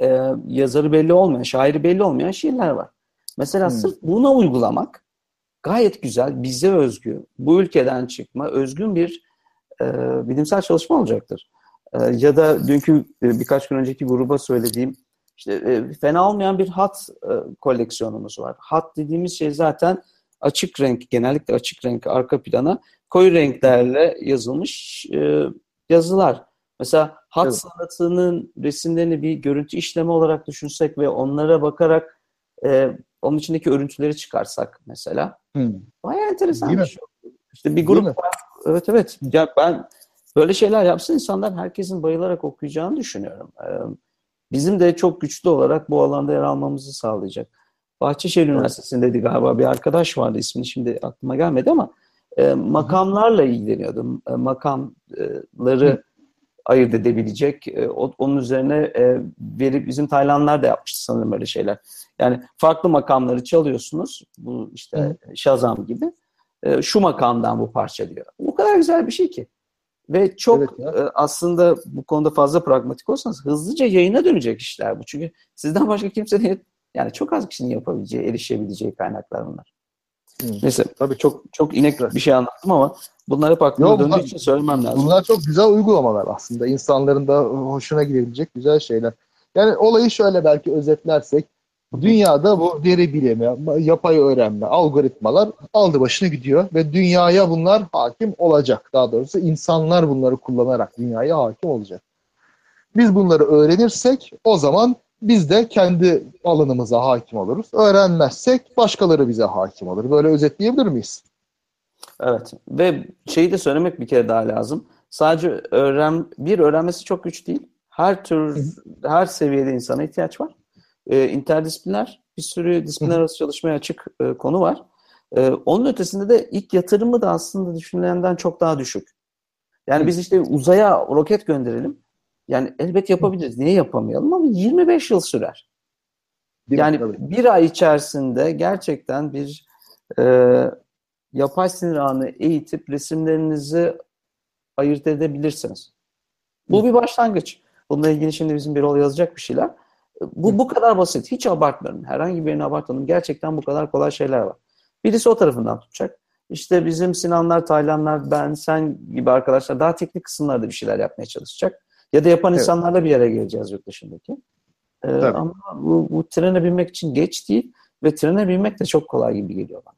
e, yazarı belli olmayan, şairi belli olmayan şiirler var. Mesela hmm. sırf buna uygulamak gayet güzel, bize özgü, bu ülkeden çıkma, özgün bir e, bilimsel çalışma olacaktır. E, ya da dünkü e, birkaç gün önceki gruba söylediğim işte e, fena olmayan bir hat e, koleksiyonumuz var. Hat dediğimiz şey zaten açık renk, genellikle açık renk arka plana koyu renklerle yazılmış e, yazılar. Mesela hat evet. sanatının resimlerini bir görüntü işlemi olarak düşünsek ve onlara bakarak e, onun içindeki örüntüleri çıkarsak mesela. Hmm. Bayağı enteresan Değil bir şey. İşte bir grup var. Evet evet. Ya ben böyle şeyler yapsın insanlar herkesin bayılarak okuyacağını düşünüyorum. Bizim de çok güçlü olarak bu alanda yer almamızı sağlayacak. Bahçeşehir. Üniversitesi'ndeydi galiba bir arkadaş vardı ismini şimdi aklıma gelmedi ama e, makamlarla ilgileniyordu. E, makamları Hı. ayırt edebilecek. E, onun üzerine e, verip bizim Taylandlar da yapmıştı sanırım öyle şeyler. Yani farklı makamları çalıyorsunuz. Bu işte Hı. Şazam gibi. E, şu makamdan bu parça diyor. Bu kadar güzel bir şey ki. Ve çok evet e, aslında bu konuda fazla pragmatik olsanız hızlıca yayına dönecek işler bu. Çünkü sizden başka kimsenin yani çok az kişinin yapabileceği, erişebileceği kaynaklar bunlar. Hı. Neyse tabii çok çok inek bir şey anlattım ama bunlar hep aklıma Yo, döndüğü için söylemem lazım. Bunlar çok güzel uygulamalar aslında. İnsanların da hoşuna gidebilecek güzel şeyler. Yani olayı şöyle belki özetlersek Dünyada bu veri bilimi, yapay öğrenme, algoritmalar aldı başını gidiyor ve dünyaya bunlar hakim olacak. Daha doğrusu insanlar bunları kullanarak dünyaya hakim olacak. Biz bunları öğrenirsek o zaman biz de kendi alanımıza hakim oluruz. Öğrenmezsek başkaları bize hakim olur. Böyle özetleyebilir miyiz? Evet ve şeyi de söylemek bir kere daha lazım. Sadece öğren bir öğrenmesi çok güç değil. Her tür, her seviyede insana ihtiyaç var e, interdisipliner bir sürü disiplinler arası çalışmaya açık e, konu var. E, onun ötesinde de ilk yatırımı da aslında düşünülenden çok daha düşük. Yani biz işte uzaya roket gönderelim. Yani elbet yapabiliriz. Niye yapamayalım ama 25 yıl sürer. Değil yani mi? bir ay içerisinde gerçekten bir e, yapay sinir ağını eğitip resimlerinizi ayırt edebilirsiniz. Bu bir başlangıç. Bununla ilgili şimdi bizim bir rol yazacak bir şeyler. Bu bu kadar basit. Hiç abartmıyorum. Herhangi birini abartmadım. Gerçekten bu kadar kolay şeyler var. Birisi o tarafından tutacak. İşte bizim Sinanlar, Taylanlar, ben, sen gibi arkadaşlar daha teknik kısımlarda bir şeyler yapmaya çalışacak. Ya da yapan evet. insanlarla bir yere geleceğiz yurt dışındaki. Ee, ama bu, bu trene binmek için geç değil ve trene binmek de çok kolay gibi geliyor bana.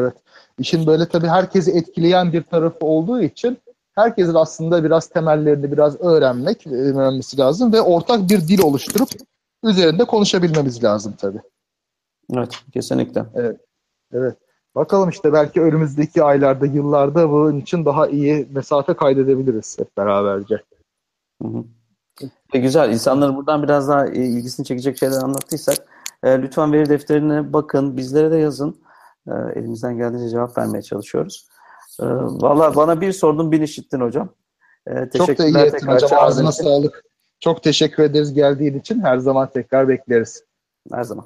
Evet. İşin böyle tabii herkesi etkileyen bir tarafı olduğu için herkesin aslında biraz temellerini biraz öğrenmek, öğrenmesi lazım ve ortak bir dil oluşturup üzerinde konuşabilmemiz lazım tabii. Evet, kesinlikle. Evet. Evet. Bakalım işte belki önümüzdeki aylarda, yıllarda bunun için daha iyi mesafe kaydedebiliriz hep beraberce. Hı hı. E, güzel. İnsanları buradan biraz daha e, ilgisini çekecek şeyler anlattıysak e, lütfen veri defterine bakın, bizlere de yazın. E, elimizden geldiğince cevap vermeye çalışıyoruz. Ee, Valla bana bir sordun bin işittin hocam. Ee, Çok da iyi ettin hocam. Ağzına sağlık. Çok teşekkür ederiz geldiğin için. Her zaman tekrar bekleriz. Her zaman.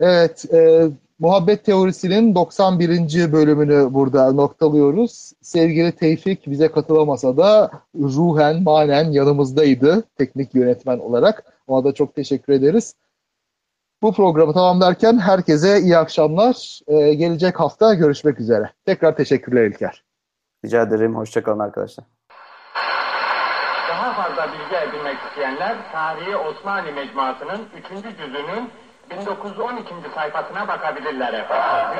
Evet. E, Muhabbet Teorisi'nin 91. bölümünü burada noktalıyoruz. Sevgili Tevfik bize katılamasa da ruhen, manen yanımızdaydı teknik yönetmen olarak. Ona da çok teşekkür ederiz. Bu programı tamamlarken herkese iyi akşamlar. Ee, gelecek hafta görüşmek üzere. Tekrar teşekkürler İlker. Rica ederim. Hoşçakalın arkadaşlar. Daha fazla bilgi edinmek isteyenler Tarihi Osmanlı Mecmuası'nın 3. cüzünün 1912. sayfasına bakabilirler efendim.